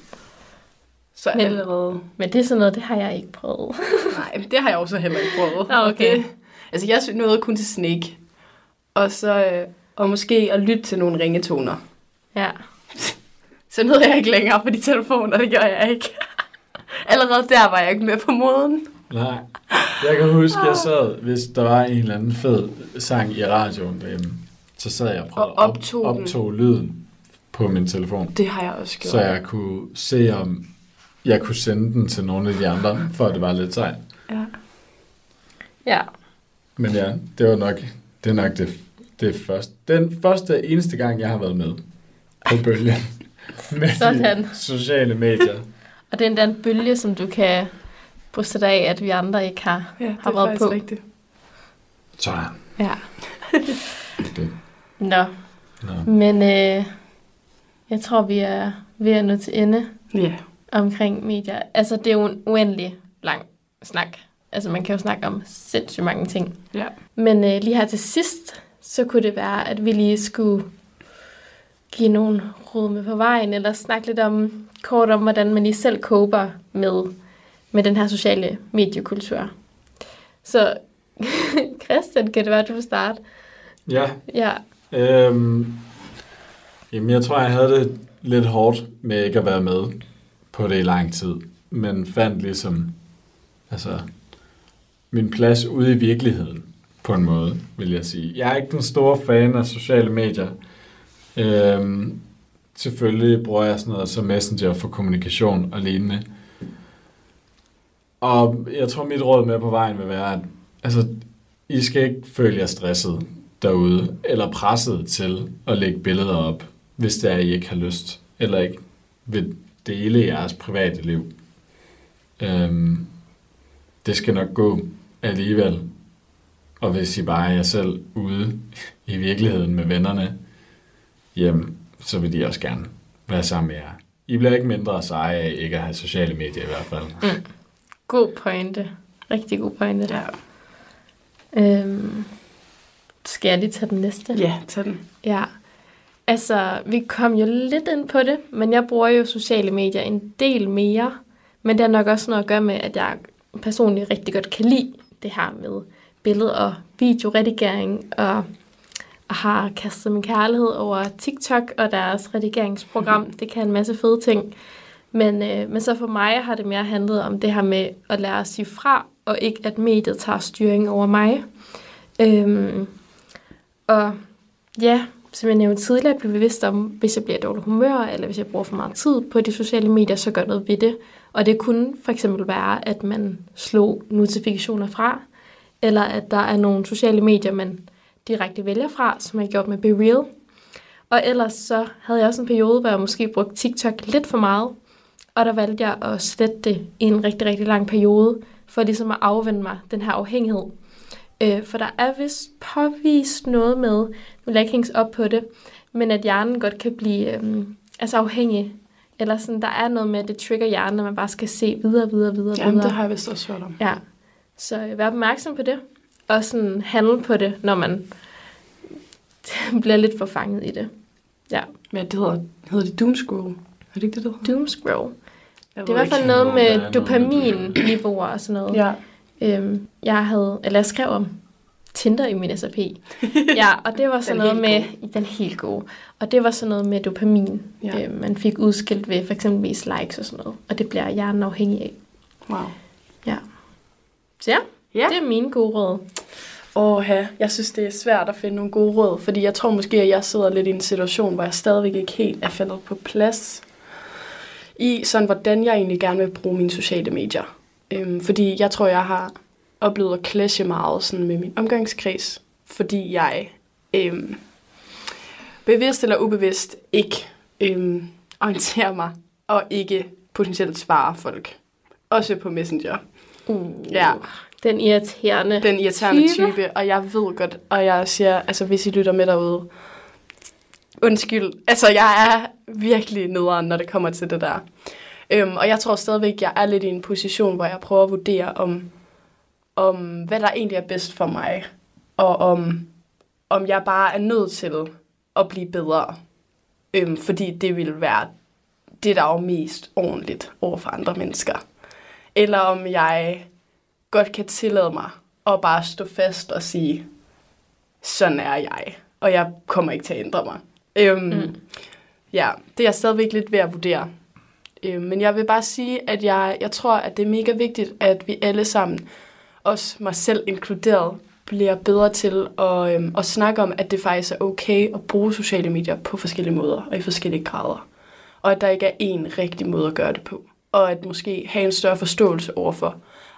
Så Men- allerede... Men det er sådan noget, det har jeg ikke prøvet. Nej, det har jeg også heller ikke prøvet. Nå, okay. Og Det, altså, jeg synes nåede kun til Snake. Og så... Øh, og måske at lytte til nogle ringetoner. Ja. Så nåede jeg ikke længere på de telefoner, det gør jeg ikke. Allerede der var jeg ikke med på moden. Nej. Jeg kan huske, jeg sad, hvis der var en eller anden fed sang i radioen derhjemme, så sad jeg og prøvede Og optog op, optog lyden på min telefon, Det har jeg også gjort. så jeg kunne se, om jeg kunne sende den til nogle af de andre, for at det var lidt sejt. Ja. Ja. Men ja, det var nok det, er nok det, det første. Den første eneste gang, jeg har været med på bølgen med Sådan. de sociale medier. Og det er endda en bølge, som du kan bryste dig af, at vi andre ikke har, ja det har er været på. rigtigt. Sådan. Ja. Det. Nå, Nå. men øh, jeg tror, vi er ved at nå til ende Ja. omkring medier. Altså, det er jo en uendelig lang snak. Altså, man kan jo snakke om sindssygt mange ting. Ja. Men øh, lige her til sidst, så kunne det være, at vi lige skulle give nogle råd med på vejen, eller snakke lidt om, kort om, hvordan man lige selv koper med, med den her sociale mediekultur. Så Christian, kan det være, at du vil starte? Ja, Ja, Øhm, jamen, jeg tror, jeg havde det lidt hårdt med ikke at være med på det i lang tid. Men fandt ligesom altså, min plads ude i virkeligheden, på en måde, vil jeg sige. Jeg er ikke den store fan af sociale medier. Øhm, selvfølgelig bruger jeg sådan noget som Messenger for kommunikation og lignende. Og jeg tror, mit råd med på vejen vil være, at altså, I skal ikke føle jer stresset derude, eller presset til at lægge billeder op, hvis det er, I ikke har lyst, eller ikke vil dele jeres private liv. Øhm, det skal nok gå alligevel. Og hvis I bare er jer selv ude i virkeligheden med vennerne, jamen, så vil de også gerne være sammen med jer. I bliver ikke mindre seje af ikke at have sociale medier i hvert fald. god pointe. Rigtig god pointe. Ja. Øhm, skal jeg lige tage den næste? ja, tag den. Ja, altså vi kom jo lidt ind på det, men jeg bruger jo sociale medier en del mere. Men det har nok også noget at gøre med, at jeg personligt rigtig godt kan lide det her med billed- og videoredigering, og har kastet min kærlighed over TikTok og deres redigeringsprogram. Det kan en masse fede ting. Men, øh, men så for mig har det mere handlet om det her med at lære at sige fra, og ikke at mediet tager styring over mig. Øhm, og ja, som jeg nævnte tidligere, blive bevidst om, hvis jeg bliver dårlig humør, eller hvis jeg bruger for meget tid på de sociale medier, så gør noget ved det. Og det kunne for eksempel være, at man slog notifikationer fra, eller at der er nogle sociale medier, man direkte vælger fra, som jeg gjort med Be Real. Og ellers så havde jeg også en periode, hvor jeg måske brugte TikTok lidt for meget, og der valgte jeg at slette det i en rigtig, rigtig lang periode, for ligesom at afvende mig den her afhængighed. Øh, for der er vist påvist noget med, nu vil jeg ikke hænges op på det, men at hjernen godt kan blive øhm, altså afhængig. Eller sådan, der er noget med, at det trigger hjernen, når man bare skal se videre, videre, videre, Jamen, videre. det har jeg vist også hørt om. Ja, så øh, vær opmærksom på det, og sådan handle på det, når man bliver lidt for fanget i det. Ja, Men det hedder, hedder det doomscroll. Er det ikke det, det hedder? doomscroll. Jeg Det er i hvert fald noget der med dopaminniveauer og sådan noget. Ja. Øhm, jeg havde, eller jeg skrev om Tinder i min SAP. ja, og det var sådan noget med, den helt gode. Og det var sådan noget med dopamin, Ja. ja. øh, man fik udskilt ved for eksempel likes og sådan noget. Og det bliver hjernen afhængig af. Wow. Ja. Så ja, Ja. det er mine gode råd. Åh, ja. jeg synes, det er svært at finde nogle gode råd, fordi jeg tror måske, at jeg sidder lidt i en situation, hvor jeg stadigvæk ikke helt er faldet på plads i sådan, hvordan jeg egentlig gerne vil bruge mine sociale medier. Øhm, fordi jeg tror, jeg har oplevet at clashe meget sådan med min omgangskreds, fordi jeg øhm, bevidst eller ubevidst ikke øhm, orienterer mig og ikke potentielt svarer folk. Også på Messenger. Uh, Ja. Den irriterende den irriterende type. type. og jeg ved godt, og jeg siger, altså hvis I lytter med derude, undskyld, altså jeg er virkelig nederen, når det kommer til det der. Øhm, og jeg tror stadigvæk, jeg er lidt i en position, hvor jeg prøver at vurdere, om, om hvad der egentlig er bedst for mig, og om om jeg bare er nødt til at blive bedre. Øhm, fordi det vil være det, der er jo mest ordentligt over for andre mennesker. Eller om jeg godt kan tillade mig at bare stå fast og sige, sådan er jeg, og jeg kommer ikke til at ændre mig. Øhm, mm. Ja, det er jeg stadigvæk lidt ved at vurdere. Øhm, men jeg vil bare sige, at jeg, jeg tror, at det er mega vigtigt, at vi alle sammen, også mig selv inkluderet, bliver bedre til at, øhm, at snakke om, at det faktisk er okay at bruge sociale medier på forskellige måder og i forskellige grader. Og at der ikke er én rigtig måde at gøre det på. Og at måske have en større forståelse over for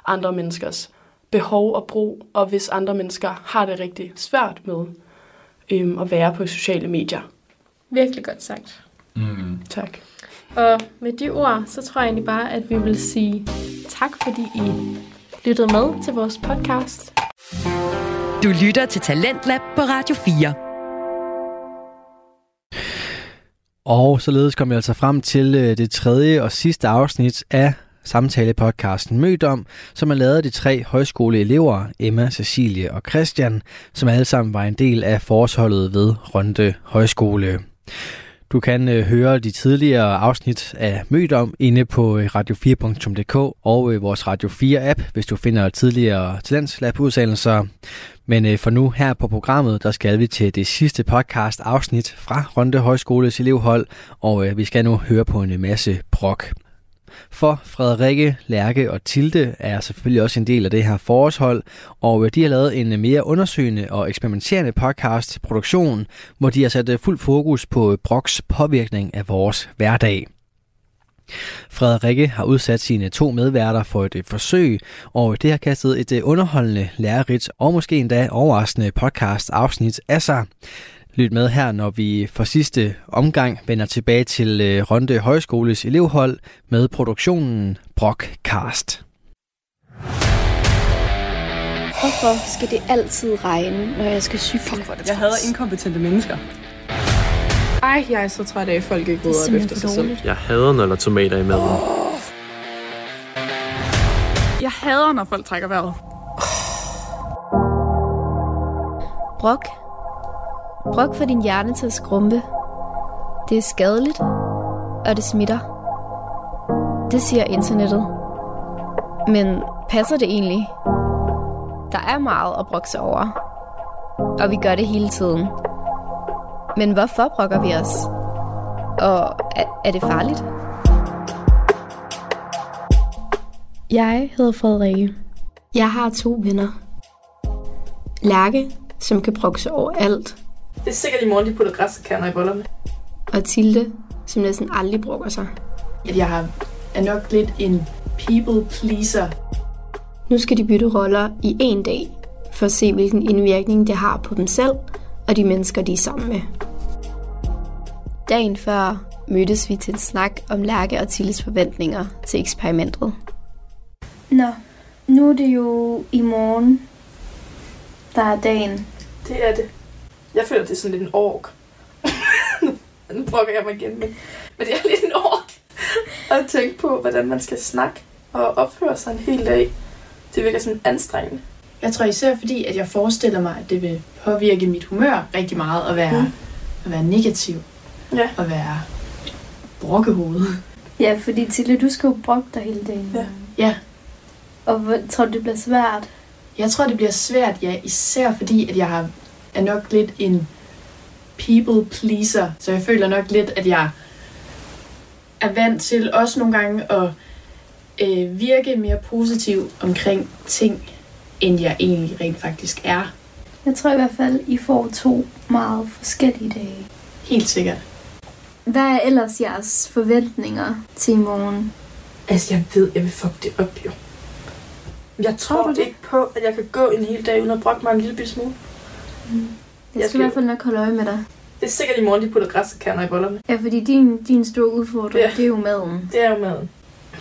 andre menneskers behov og brug, og hvis andre mennesker har det rigtig svært med øhm, at være på sociale medier. Virkelig godt sagt. Mm. Tak. Og med de ord, så tror jeg egentlig bare, at vi vil sige tak, fordi I lyttede med til vores podcast. Du lytter til Talentlab på Radio 4. Og således kom jeg altså frem til øh, det tredje og sidste afsnit af samtalepodcasten Mødom, som er lavet af de tre højskoleelever, Emma, Cecilie og Christian, som alle sammen var en del af forsholdet ved Rønde Højskole. Du kan øh, høre de tidligere afsnit af Mødom inde på øh, radio4.dk og vores Radio 4-app, hvis du finder tidligere talentslab udsendelser. Men øh, for nu her på programmet, der skal vi til det sidste podcast afsnit fra Ronde Højskoles elevhold, og øh, vi skal nu høre på en masse brok. For Frederikke, Lærke og Tilde er selvfølgelig også en del af det her forårshold, og øh, de har lavet en øh, mere undersøgende og eksperimenterende podcast produktion, hvor de har sat øh, fuld fokus på Broks påvirkning af vores hverdag. Frederikke har udsat sine to medværter for et øh, forsøg, og det har kastet et øh, underholdende, lærerigt og måske endda overraskende podcast afsnit af sig. Lyt med her, når vi for sidste omgang vender tilbage til øh, Rønde Højskoles elevhold med produktionen Brockcast. Hvorfor skal det altid regne, når jeg skal cykle? Jeg hader inkompetente mennesker. Ej, jeg er så træt af, at folk ikke rydder op efter sig selv. Jeg hader når der er tomater i maden. Jeg hader, når folk trækker vejret. Brok. Brok for din hjerne til at skrumpe. Det er skadeligt, og det smitter. Det siger internettet. Men passer det egentlig? Der er meget at brokke sig over. Og vi gør det hele tiden. Men hvorfor brokker vi os? Og er, er det farligt? Jeg hedder Frederikke. Jeg har to venner. Lærke, som kan brokke sig over alt. Det er sikkert i morgen, de putter græskerner i bollerne. Og Tilde, som næsten aldrig brokker sig. Jeg har, er nok lidt en people pleaser. Nu skal de bytte roller i en dag, for at se, hvilken indvirkning det har på dem selv og de mennesker, de er sammen med. Dagen før mødtes vi til en snak om Lærke og Tilles forventninger til eksperimentet. Nå, nu er det jo i morgen, der er dagen. Det er det. Jeg føler, det er sådan lidt en ork. nu brokker jeg mig igen, men, men det er lidt en ork. at tænke på, hvordan man skal snakke og opføre sig en hel dag. Det virker sådan anstrengende. Jeg tror især fordi, at jeg forestiller mig, at det vil påvirke mit humør rigtig meget at være, mm. at være negativ. Ja. At være brokkehoved. Ja, fordi Tilde, du skal jo brokke dig hele dagen. Ja. Ja, Og hvor, tror du, det bliver svært? jeg tror, det bliver svært, ja, især fordi, at jeg har, er nok lidt en people pleaser. Så jeg føler nok lidt, at jeg er vant til også nogle gange at øh, virke mere positiv omkring ting, end jeg egentlig rent faktisk er. Jeg tror i hvert fald, I får to meget forskellige dage. Helt sikkert. Hvad er ellers jeres forventninger til i morgen? Altså, jeg ved, jeg vil fuck det op, jo. Jeg tror du det? ikke på, at jeg kan gå en hel dag uden at brokke mig en lille smule. Jeg Jeg skal skal- i hvert fald nok holde øje med dig. Det er sikkert i morgen, de putter græskerner i bollerne. Ja, fordi din, din store udfordring, Ja. det er jo maden. Det er jo maden.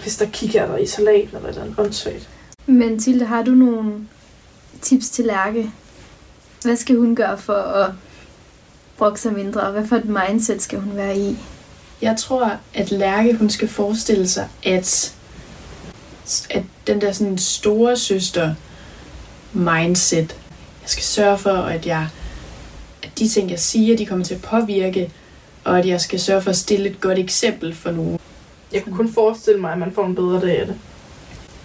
Hvis der kigger der i salaten eller et eller andet åndssvagt. Men Tilde, har du nogle tips til Lærke? Hvad skal hun gøre for at brokke sig mindre? Hvad for et mindset skal hun være i? Jeg tror, at Lærke, hun skal forestille sig, at, at den der sådan store søster mindset, jeg skal sørge for, at jeg at de ting, jeg siger, de kommer til at påvirke, og at jeg skal sørge for at stille et godt eksempel for nogen. Jeg kunne kun forestille mig, at man får en bedre dag af det.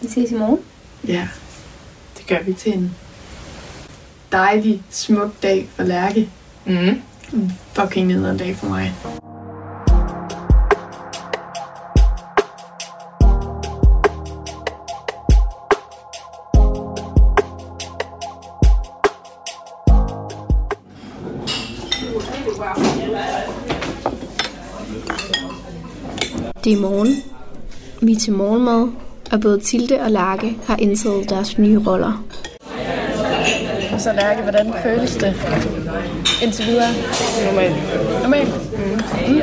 Vi ses i morgen. Ja, det gør vi til en dejlig, smuk dag for Lærke. Mm. En fucking nederen dag for mig. Det er morgen. Vi er til morgenmad, og både Tilde og Lærke har indtaget deres nye roller. Og så Lærke, hvordan føles det indtil videre? Normalt. Normalt? Mm. Mm.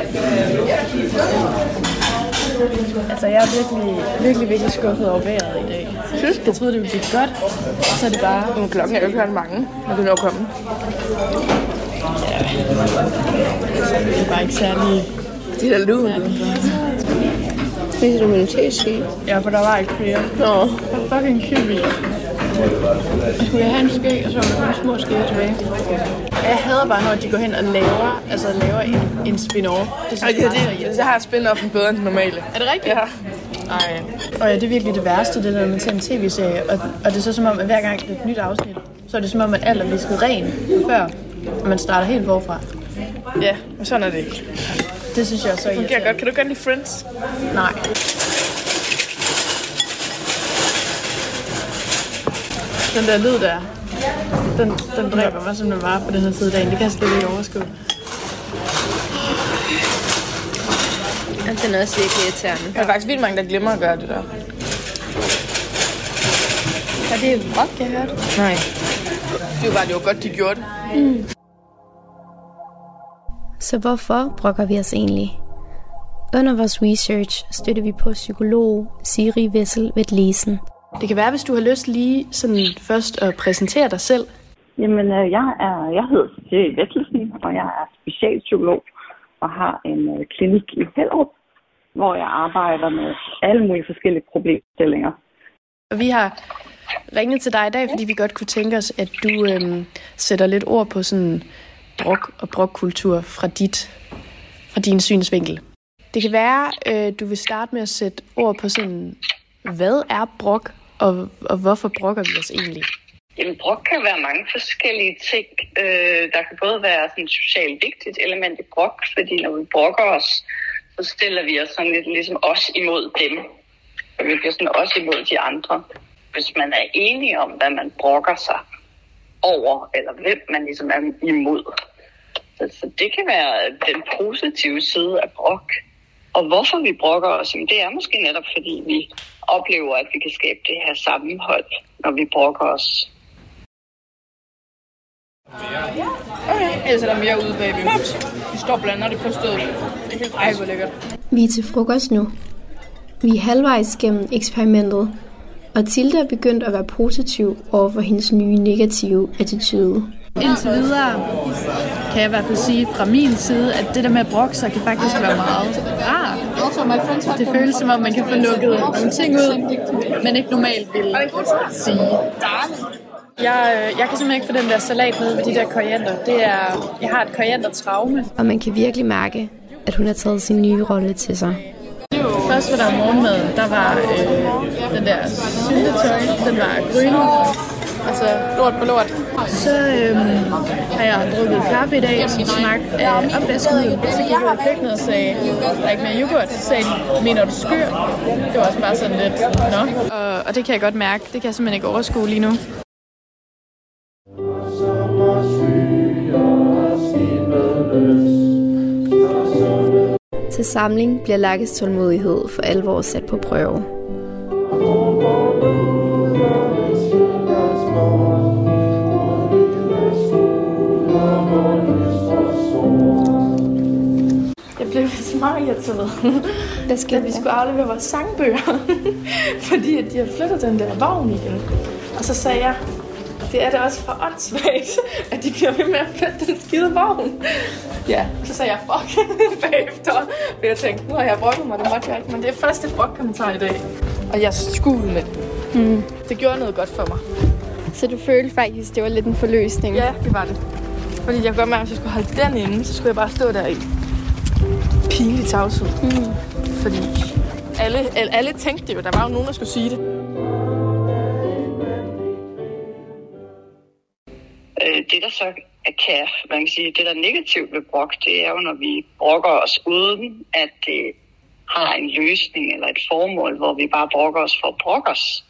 Altså, jeg er virkelig, virkelig, virkelig skuffet over vejret i dag. Synes Jeg troede, det ville blive godt, og så er det bare... Men klokken er jo ikke mange. Man kan nå at komme. Det er bare ikke særlig... Det er da lunt. Spiser du en teske? Ja, for der var ikke flere. Nå. Jeg er fucking kiwi. Skulle jeg have en ske, og så var der kun små ske tilbage. Jeg hader bare, når de går hen og laver, altså laver en, en spin-off. Det Ej, det, det, det har spin-offen bedre end det normale. Er det rigtigt? Ja. Nej. Og ja, det er virkelig det værste, det der med til en tv-serie. Og, og det er så som om, at hver gang det er et nyt afsnit, så er det som om, at alt er visket ren før. Og man starter helt forfra. Ja, men sådan er det ikke. Det synes jeg er så Det fungerer godt. Kan du godt lide Friends? Nej. Den der lyd der, den, den dræber mig simpelthen bare på den her side af dagen. Det kan jeg slet ikke overskue. Den er også virkelig irriterende. Der er faktisk vildt mange, der glemmer at gøre det der. Er det rock, jeg hørte? Nej. Det var bare, det var godt, de gjorde det. Mm. Så hvorfor brokker vi os egentlig? Under vores research støtter vi på psykolog Siri Vessel Vetlesen. Det kan være, hvis du har lyst lige sådan først at præsentere dig selv. Jamen, øh, jeg, er, jeg hedder Siri Vettelsen, og jeg er specialpsykolog og har en øh, klinik i Hellerup, hvor jeg arbejder med alle mulige forskellige problemstillinger. Og vi har ringet til dig i dag, fordi vi godt kunne tænke os, at du øhm, sætter lidt ord på sådan druk og brokkultur fra, dit, fra din synsvinkel. Det kan være, øh, du vil starte med at sætte ord på sådan, hvad er brok, og, og hvorfor brokker vi os egentlig? Jamen, brok kan være mange forskellige ting. Øh, der kan både være sådan et socialt vigtigt element i brok, fordi når vi brokker os, så stiller vi os sådan lidt ligesom os imod dem. Og vi bliver sådan også imod de andre. Hvis man er enige om, hvad man brokker sig over, eller hvem man ligesom er imod. Så, så det kan være den positive side af brok. Og hvorfor vi brokker os, det er måske netop fordi vi oplever, at vi kan skabe det her sammenhold, når vi brokker os. Okay, ellers er der mere ude bagved. Vi står blander det på stedet. Det helt ej, hvor lækkert. Vi er til frokost nu. Vi er halvvejs gennem eksperimentet, og Tilda er begyndt at være positiv over for hendes nye negative attitude. Indtil videre kan jeg i hvert fald sige fra min side, at det der med at brokke sig kan faktisk være meget rart. Det føles som om, man kan få lukket nogle ting ud, man ikke normalt ville sige. Jeg, øh, jeg kan simpelthen ikke få den der salat med ved de der koriander. Det er, jeg har et koriander-traume. Og man kan virkelig mærke, at hun har taget sin nye rolle til sig. Først var der morgenmaden, der var øh, den der syltetøj, den var grøn, altså lort på lort. Så øh, har jeg drukket kaffe i dag, som smagte af opvaskemiddel. Så gik jeg ud i køkkenet og sagde, der er ikke mere yoghurt. Så sagde de, mener du skyr? Det var også bare sådan lidt, nå. Og, og det kan jeg godt mærke, det kan jeg simpelthen ikke overskue lige nu. Til samling bliver Lakkes tålmodighed for alvor sat på prøve. Jeg blev så meget irriteret, Hvad skete da vi skulle aflevere vores sangbøger. Fordi at de har flyttet den der vogn igen. Og så sagde jeg, det er da også for åndssvagt, at de bliver ved med at flytte den skide vogn. Ja, så sagde jeg fuck bagefter. For jeg tænkte, nu har jeg brokket mig, det måtte jeg ikke. Men det er første brokkommentar i dag. Og jeg skulle med det. Mm. Det gjorde noget godt for mig. Så du følte faktisk, det var lidt en forløsning? Ja, det var det. Fordi jeg kunne godt mærke, at hvis jeg skulle holde den inde, så skulle jeg bare stå der i pinlig tavshed. Mm. Fordi alle, alle, alle tænkte jo. Der var jo nogen, der skulle sige det. Så kan, man kan sige, det der er negativt ved brok, det er jo, når vi brokker os uden, at det har en løsning eller et formål, hvor vi bare brokker os for at brokke os.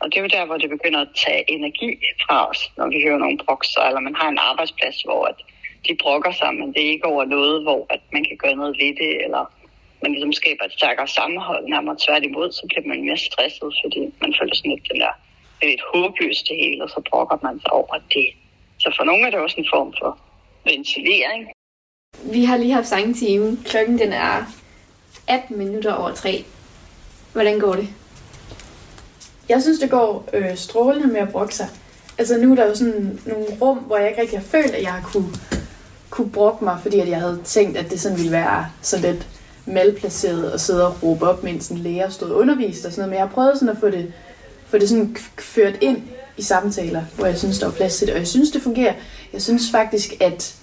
Og det er jo der, hvor det begynder at tage energi fra os, når vi hører nogle brokser, eller man har en arbejdsplads, hvor at de brokker sig, men det er ikke over noget, hvor at man kan gøre noget ved det, eller man ligesom skaber et stærkere sammenhold. Nærmere tværtimod, så bliver man mere stresset, fordi man føler sådan lidt den der det er lidt håbløst det hele, og så brokker man sig over det. Så for nogle er det også en form for ventilering. Vi har lige haft sangtime. Klokken den er 18 minutter over 3. Hvordan går det? Jeg synes, det går øh, strålende med at brokke sig. Altså nu er der jo sådan nogle rum, hvor jeg ikke rigtig har følt, at jeg har kunne, kunne brokke mig, fordi at jeg havde tænkt, at det sådan ville være så lidt malplaceret at sidde og råbe op, mens en lærer stod og underviste og sådan noget. Men jeg har prøvet sådan at få det, få det sådan ført ind i samtaler, hvor jeg synes, der er plads til det. Og jeg synes, det fungerer. Jeg synes faktisk, at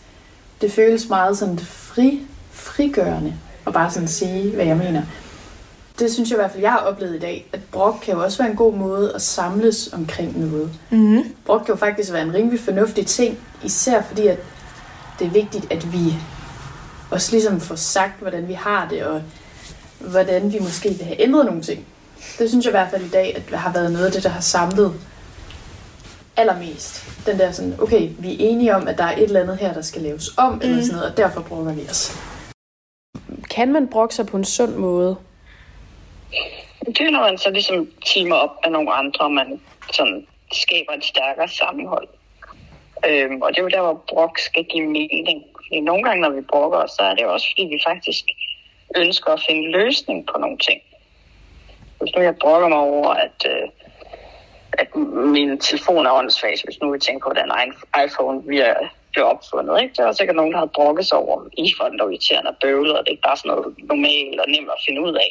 det føles meget sådan fri, frigørende at bare sådan sige, hvad jeg mener. Det synes jeg i hvert fald, jeg har oplevet i dag, at brok kan jo også være en god måde at samles omkring noget. Mm-hmm. Brok kan jo faktisk være en rimelig fornuftig ting, især fordi, at det er vigtigt, at vi også ligesom får sagt, hvordan vi har det, og hvordan vi måske vil have ændret nogle ting. Det synes jeg i hvert fald i dag, at har været noget af det, der har samlet allermest. Den der sådan, okay, vi er enige om, at der er et eller andet her, der skal laves om, mm. eller sådan noget, og derfor bruger vi os. Kan man brokke sig på en sund måde? Det er, når man så ligesom timer op med nogle andre, og man sådan skaber et stærkere sammenhold. Øhm, og det er jo der, hvor brok skal give mening. Fordi nogle gange, når vi brokker os, så er det jo også, fordi vi faktisk ønsker at finde løsning på nogle ting. Hvis nu jeg brokker mig over, at, øh, at min telefon er åndssvagt, hvis nu vi tænker på, den iPhone vi er, blev opfundet. Ikke? Der er sikkert nogen, der har brokket sig over, i for den irriterende bøvlet, og det er ikke bare sådan noget normalt og nemt at finde ud af.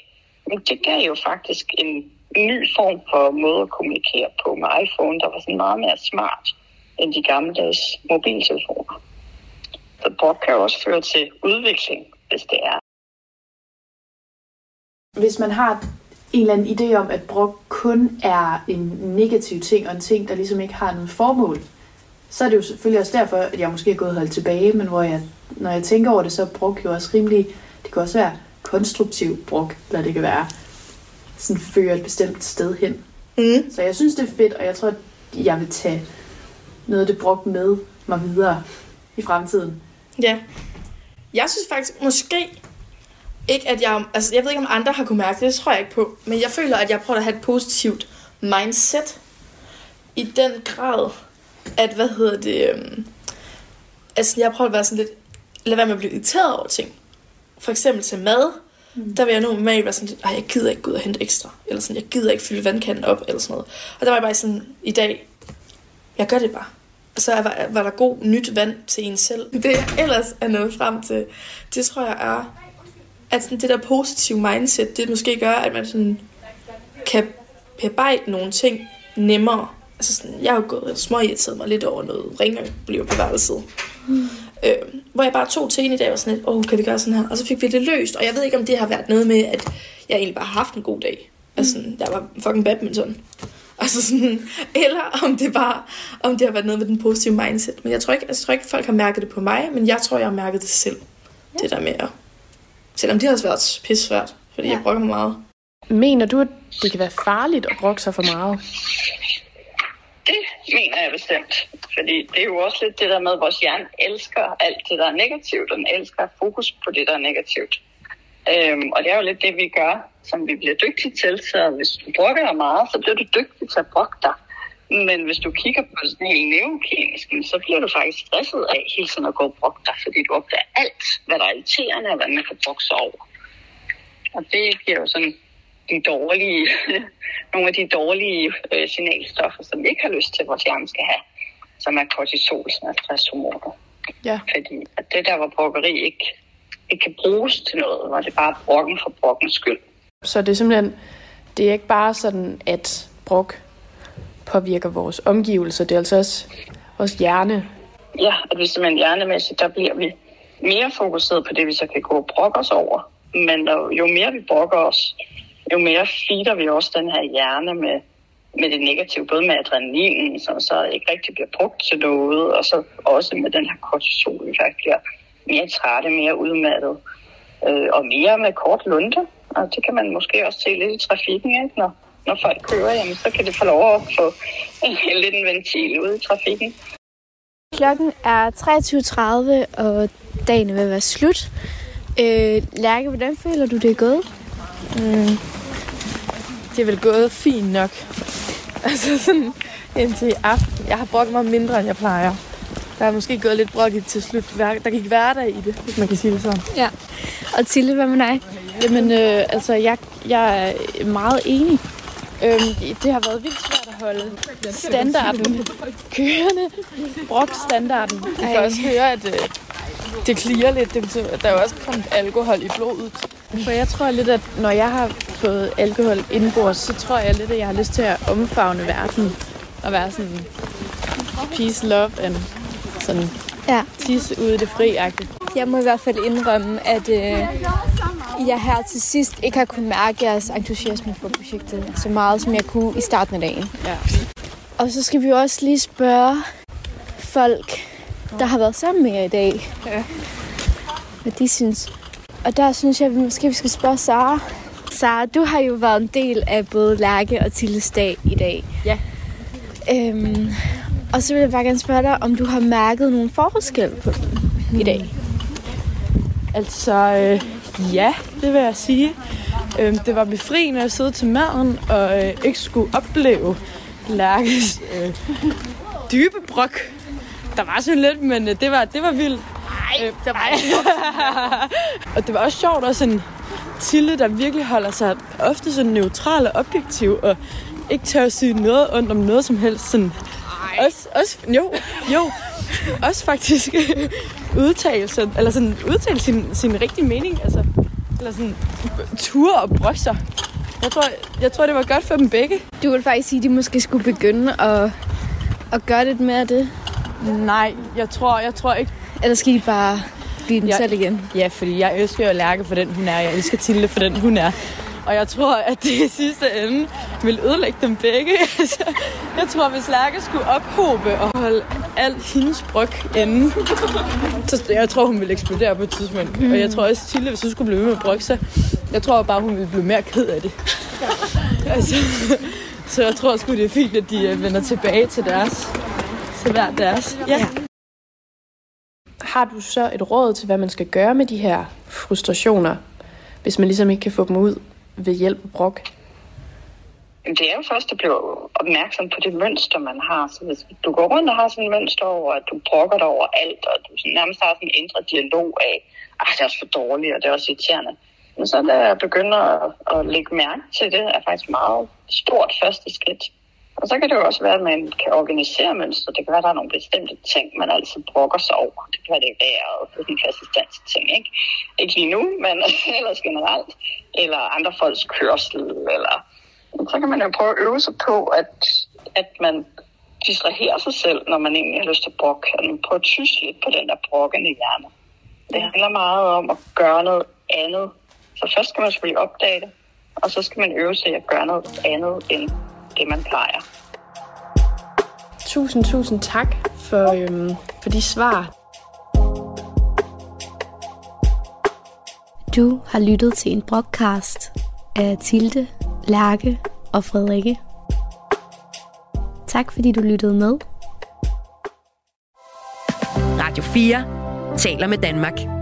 Men det gav jo faktisk en ny form for måde at kommunikere på med iPhone, der var sådan meget mere smart end de gammeldags mobiltelefoner. Så brok kan jo også føre til udvikling, hvis det er. Hvis man har en eller anden idé om, at brok kun er en negativ ting, og en ting, der ligesom ikke har noget formål, så er det jo selvfølgelig også derfor, at jeg måske er gået holdt tilbage, men hvor jeg, når jeg tænker over det, så er brok jo også rimelig, det kan også være konstruktiv brok, eller det kan være sådan føre et bestemt sted hen. Mm. Så jeg synes, det er fedt, og jeg tror, at jeg vil tage noget af det brok med mig videre i fremtiden. Ja. Jeg synes faktisk måske ikke, at jeg... Altså, jeg ved ikke, om andre har kunne mærke det. Det tror jeg ikke på. Men jeg føler, at jeg prøver at have et positivt mindset. I den grad, at, hvad hedder det... Øhm, altså, jeg prøver at være sådan lidt... Lad være med at blive irriteret over ting. For eksempel til mad. Mm. Der vil jeg normalt være sådan lidt, jeg gider ikke gå ud og hente ekstra. Eller sådan, jeg gider ikke fylde vandkanden op, eller sådan noget. Og der var jeg bare sådan, i dag, jeg gør det bare. Og så var, var der god nyt vand til en selv. Det jeg ellers er nået frem til, det tror jeg er, at sådan det der positive mindset, det måske gør, at man sådan kan bearbejde nogle ting nemmere. Altså sådan, jeg har jo gået små irriteret mig lidt over noget ringer bliver på værelset. Mm. Øh, hvor jeg bare tog til en i dag og var sådan lidt, åh, oh, kan vi gøre sådan her? Og så fik vi det løst, og jeg ved ikke, om det har været noget med, at jeg egentlig bare har haft en god dag. Altså, sådan, jeg var fucking badminton. Altså sådan, eller om det bare, om det har været noget med den positive mindset. Men jeg tror ikke, altså, jeg tror ikke, folk har mærket det på mig, men jeg tror, jeg har mærket det selv. Ja. Det der med at, selvom det har også været pisse svært, fordi ja. jeg brokker mig meget. Mener du, at det kan være farligt at brokke sig for meget? Det mener jeg bestemt. Fordi det er jo også lidt det der med, at vores hjerne elsker alt det, der er negativt, og den elsker fokus på det, der er negativt. Øhm, og det er jo lidt det, vi gør, som vi bliver dygtige til. Så hvis du brokker dig meget, så bliver du dygtig til at brokke dig. Men hvis du kigger på sådan helt neurokemisk, så bliver du faktisk stresset af hele tiden at gå og brokke dig, fordi du opdager alt, hvad der er irriterende, og hvad man kan brokke sig over. Og det giver jo sådan de dårlige, nogle af de dårlige øh, signalstoffer, som vi ikke har lyst til, at vores hjerne skal have, som er kortisol, som er stresshormoner. Ja. Fordi at det der, hvor brokkeri ikke, ikke kan bruges til noget, hvor det bare er brokken for brokkens skyld. Så det er simpelthen, det er ikke bare sådan, at brok påvirker vores omgivelser, det er altså også vores hjerne. ja, at vi simpelthen hjernemæssigt, der bliver vi mere fokuseret på det, vi så kan gå og brokke os over. Men jo mere vi brokker os, jo mere feeder vi også den her hjerne med, med det negative, både med adrenalin, som så ikke rigtig bliver brugt til noget, og så også med den her kortisol, vi faktisk bliver mere trætte, mere udmattet, øh, og mere med kort lunte. Og det kan man måske også se lidt i trafikken, ikke? Når, når folk kører, jamen, så kan det få lov at få en, lidt en ventil ude i trafikken. Klokken er 23.30, og dagen er ved at være slut. Øh, Lærke, hvordan føler du, det er gået? Mm. Det er vel gået fint nok. Altså sådan indtil aften. Jeg har brugt mig mindre, end jeg plejer. Der er måske gået lidt brokket til slut. Der gik hverdag i det, hvis man kan sige det sådan. Ja. Og Tille, hvad med dig? Jamen, øh, altså, jeg, jeg er meget enig. Øhm, det har været vildt svært at holde standarden kørende. Brok-standarden. Vi kan Ej. også høre, at øh, det klirer lidt. Det betyder, at der er også kommet alkohol i blodet. For jeg tror lidt, at når jeg har fået alkohol indenbords, så tror jeg lidt, at jeg har lyst til at omfavne verden. Og være sådan peace, love and sådan Ja. tisse ude i det fri -agtigt. Jeg må i hvert fald indrømme, at øh, jeg her til sidst ikke har kunnet mærke jeres entusiasme for projektet så meget, som jeg kunne i starten af dagen. Ja. Og så skal vi også lige spørge folk, der har været sammen med jer i dag, ja. hvad de synes. Og der synes jeg, at vi måske vi skal spørge Sara. Sara, du har jo været en del af både Lærke og Tilles dag i dag. Ja. Øhm, og så vil jeg bare gerne spørge dig, om du har mærket nogle forskel på dem i dag. Altså, øh, ja, det vil jeg sige. Øhm, det var befriende at sidde til maden og øh, ikke skulle opleve Lærkes øh, dybe brok. Der var sådan lidt, men øh, det var, det var vildt. Nej, der var Og det var også sjovt at sådan Tille, der virkelig holder sig ofte sådan neutral og objektiv, og ikke tør at sige noget ondt om noget som helst. Sådan, også, også, jo, jo, også faktisk udtalelse, eller sådan udtale sin, sin rigtige mening, altså, eller sådan ture og brokke sig. Jeg tror, jeg tror, det var godt for dem begge. Du vil faktisk sige, at de måske skulle begynde at, at gøre lidt mere af det? Nej, jeg tror, jeg tror ikke. Eller skal de bare blive dem Jeg- selv igen? Ja, fordi jeg elsker jo at Lærke for den, hun er. Jeg elsker Tilde for den, hun er. Og jeg tror, at det i sidste ende vil ødelægge dem begge. Altså, jeg tror, hvis Lærke skulle ophobe og holde alt hendes bryg inde, så jeg tror, hun ville eksplodere på et tidspunkt. Mm. Og jeg tror også, Tille, hvis hun skulle blive ved med at brygge sig, jeg tror bare, hun ville blive mere ked af det. altså, så jeg tror sgu, det er fint, at de øh, vender tilbage til deres. Til hver deres. Ja. Har du så et råd til, hvad man skal gøre med de her frustrationer, hvis man ligesom ikke kan få dem ud ved hjælp af brok? Det er jo først at blive opmærksom på det mønster, man har. Så hvis du går rundt og har sådan et mønster over, at du brokker dig over alt, og du nærmest har sådan en indre dialog af, at det er også for dårligt, og det er også irriterende. Men så da jeg begynder at, at lægge mærke til det, er faktisk meget stort første skridt. Og så kan det jo også være, at man kan organisere mønstre. Det kan være, at der er nogle bestemte ting, man altid brokker sig over. Det kan være, det er vejret, konsistens ting, ikke? Ikke lige nu, men ellers generelt. Eller andre folks kørsel, eller så kan man jo prøve at øve sig på, at, at man distraherer sig selv, når man egentlig har lyst til at brokke. At man prøver at tysse lidt på den der brokkende hjerne. Det handler meget om at gøre noget andet. Så først skal man selvfølgelig opdage det, og så skal man øve sig at gøre noget andet end det, man plejer. Tusind, tusind tak for, øhm, for de svar. Du har lyttet til en podcast af Tilde, Lærke og Frederikke. Tak fordi du lyttede med. Radio 4 taler med Danmark.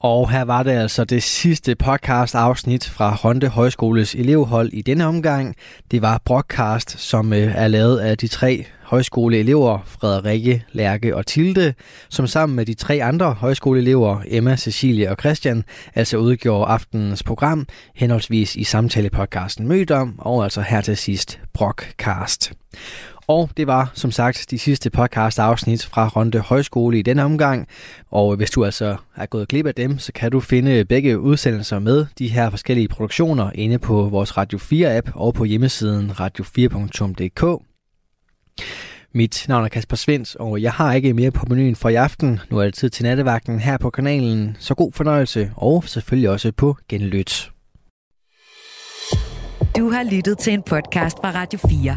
Og her var det altså det sidste podcast afsnit fra Honte Højskoles elevhold i denne omgang. Det var broadcast, som øh, er lavet af de tre højskoleelever, Frederikke, Lærke og Tilde, som sammen med de tre andre højskoleelever, Emma, Cecilie og Christian, altså udgjorde aftenens program, henholdsvis i samtalepodcasten Mødom og altså her til sidst Broadcast. Og det var som sagt de sidste podcast afsnit fra Ronde Højskole i denne omgang. Og hvis du altså er gået glip af dem, så kan du finde begge udsendelser med de her forskellige produktioner inde på vores Radio 4-app og på hjemmesiden radio4.dk. Mit navn er Kasper Svens, og jeg har ikke mere på menuen for i aften. Nu er det tid til nattevagten her på kanalen, så god fornøjelse og selvfølgelig også på genlyt. Du har lyttet til en podcast fra Radio 4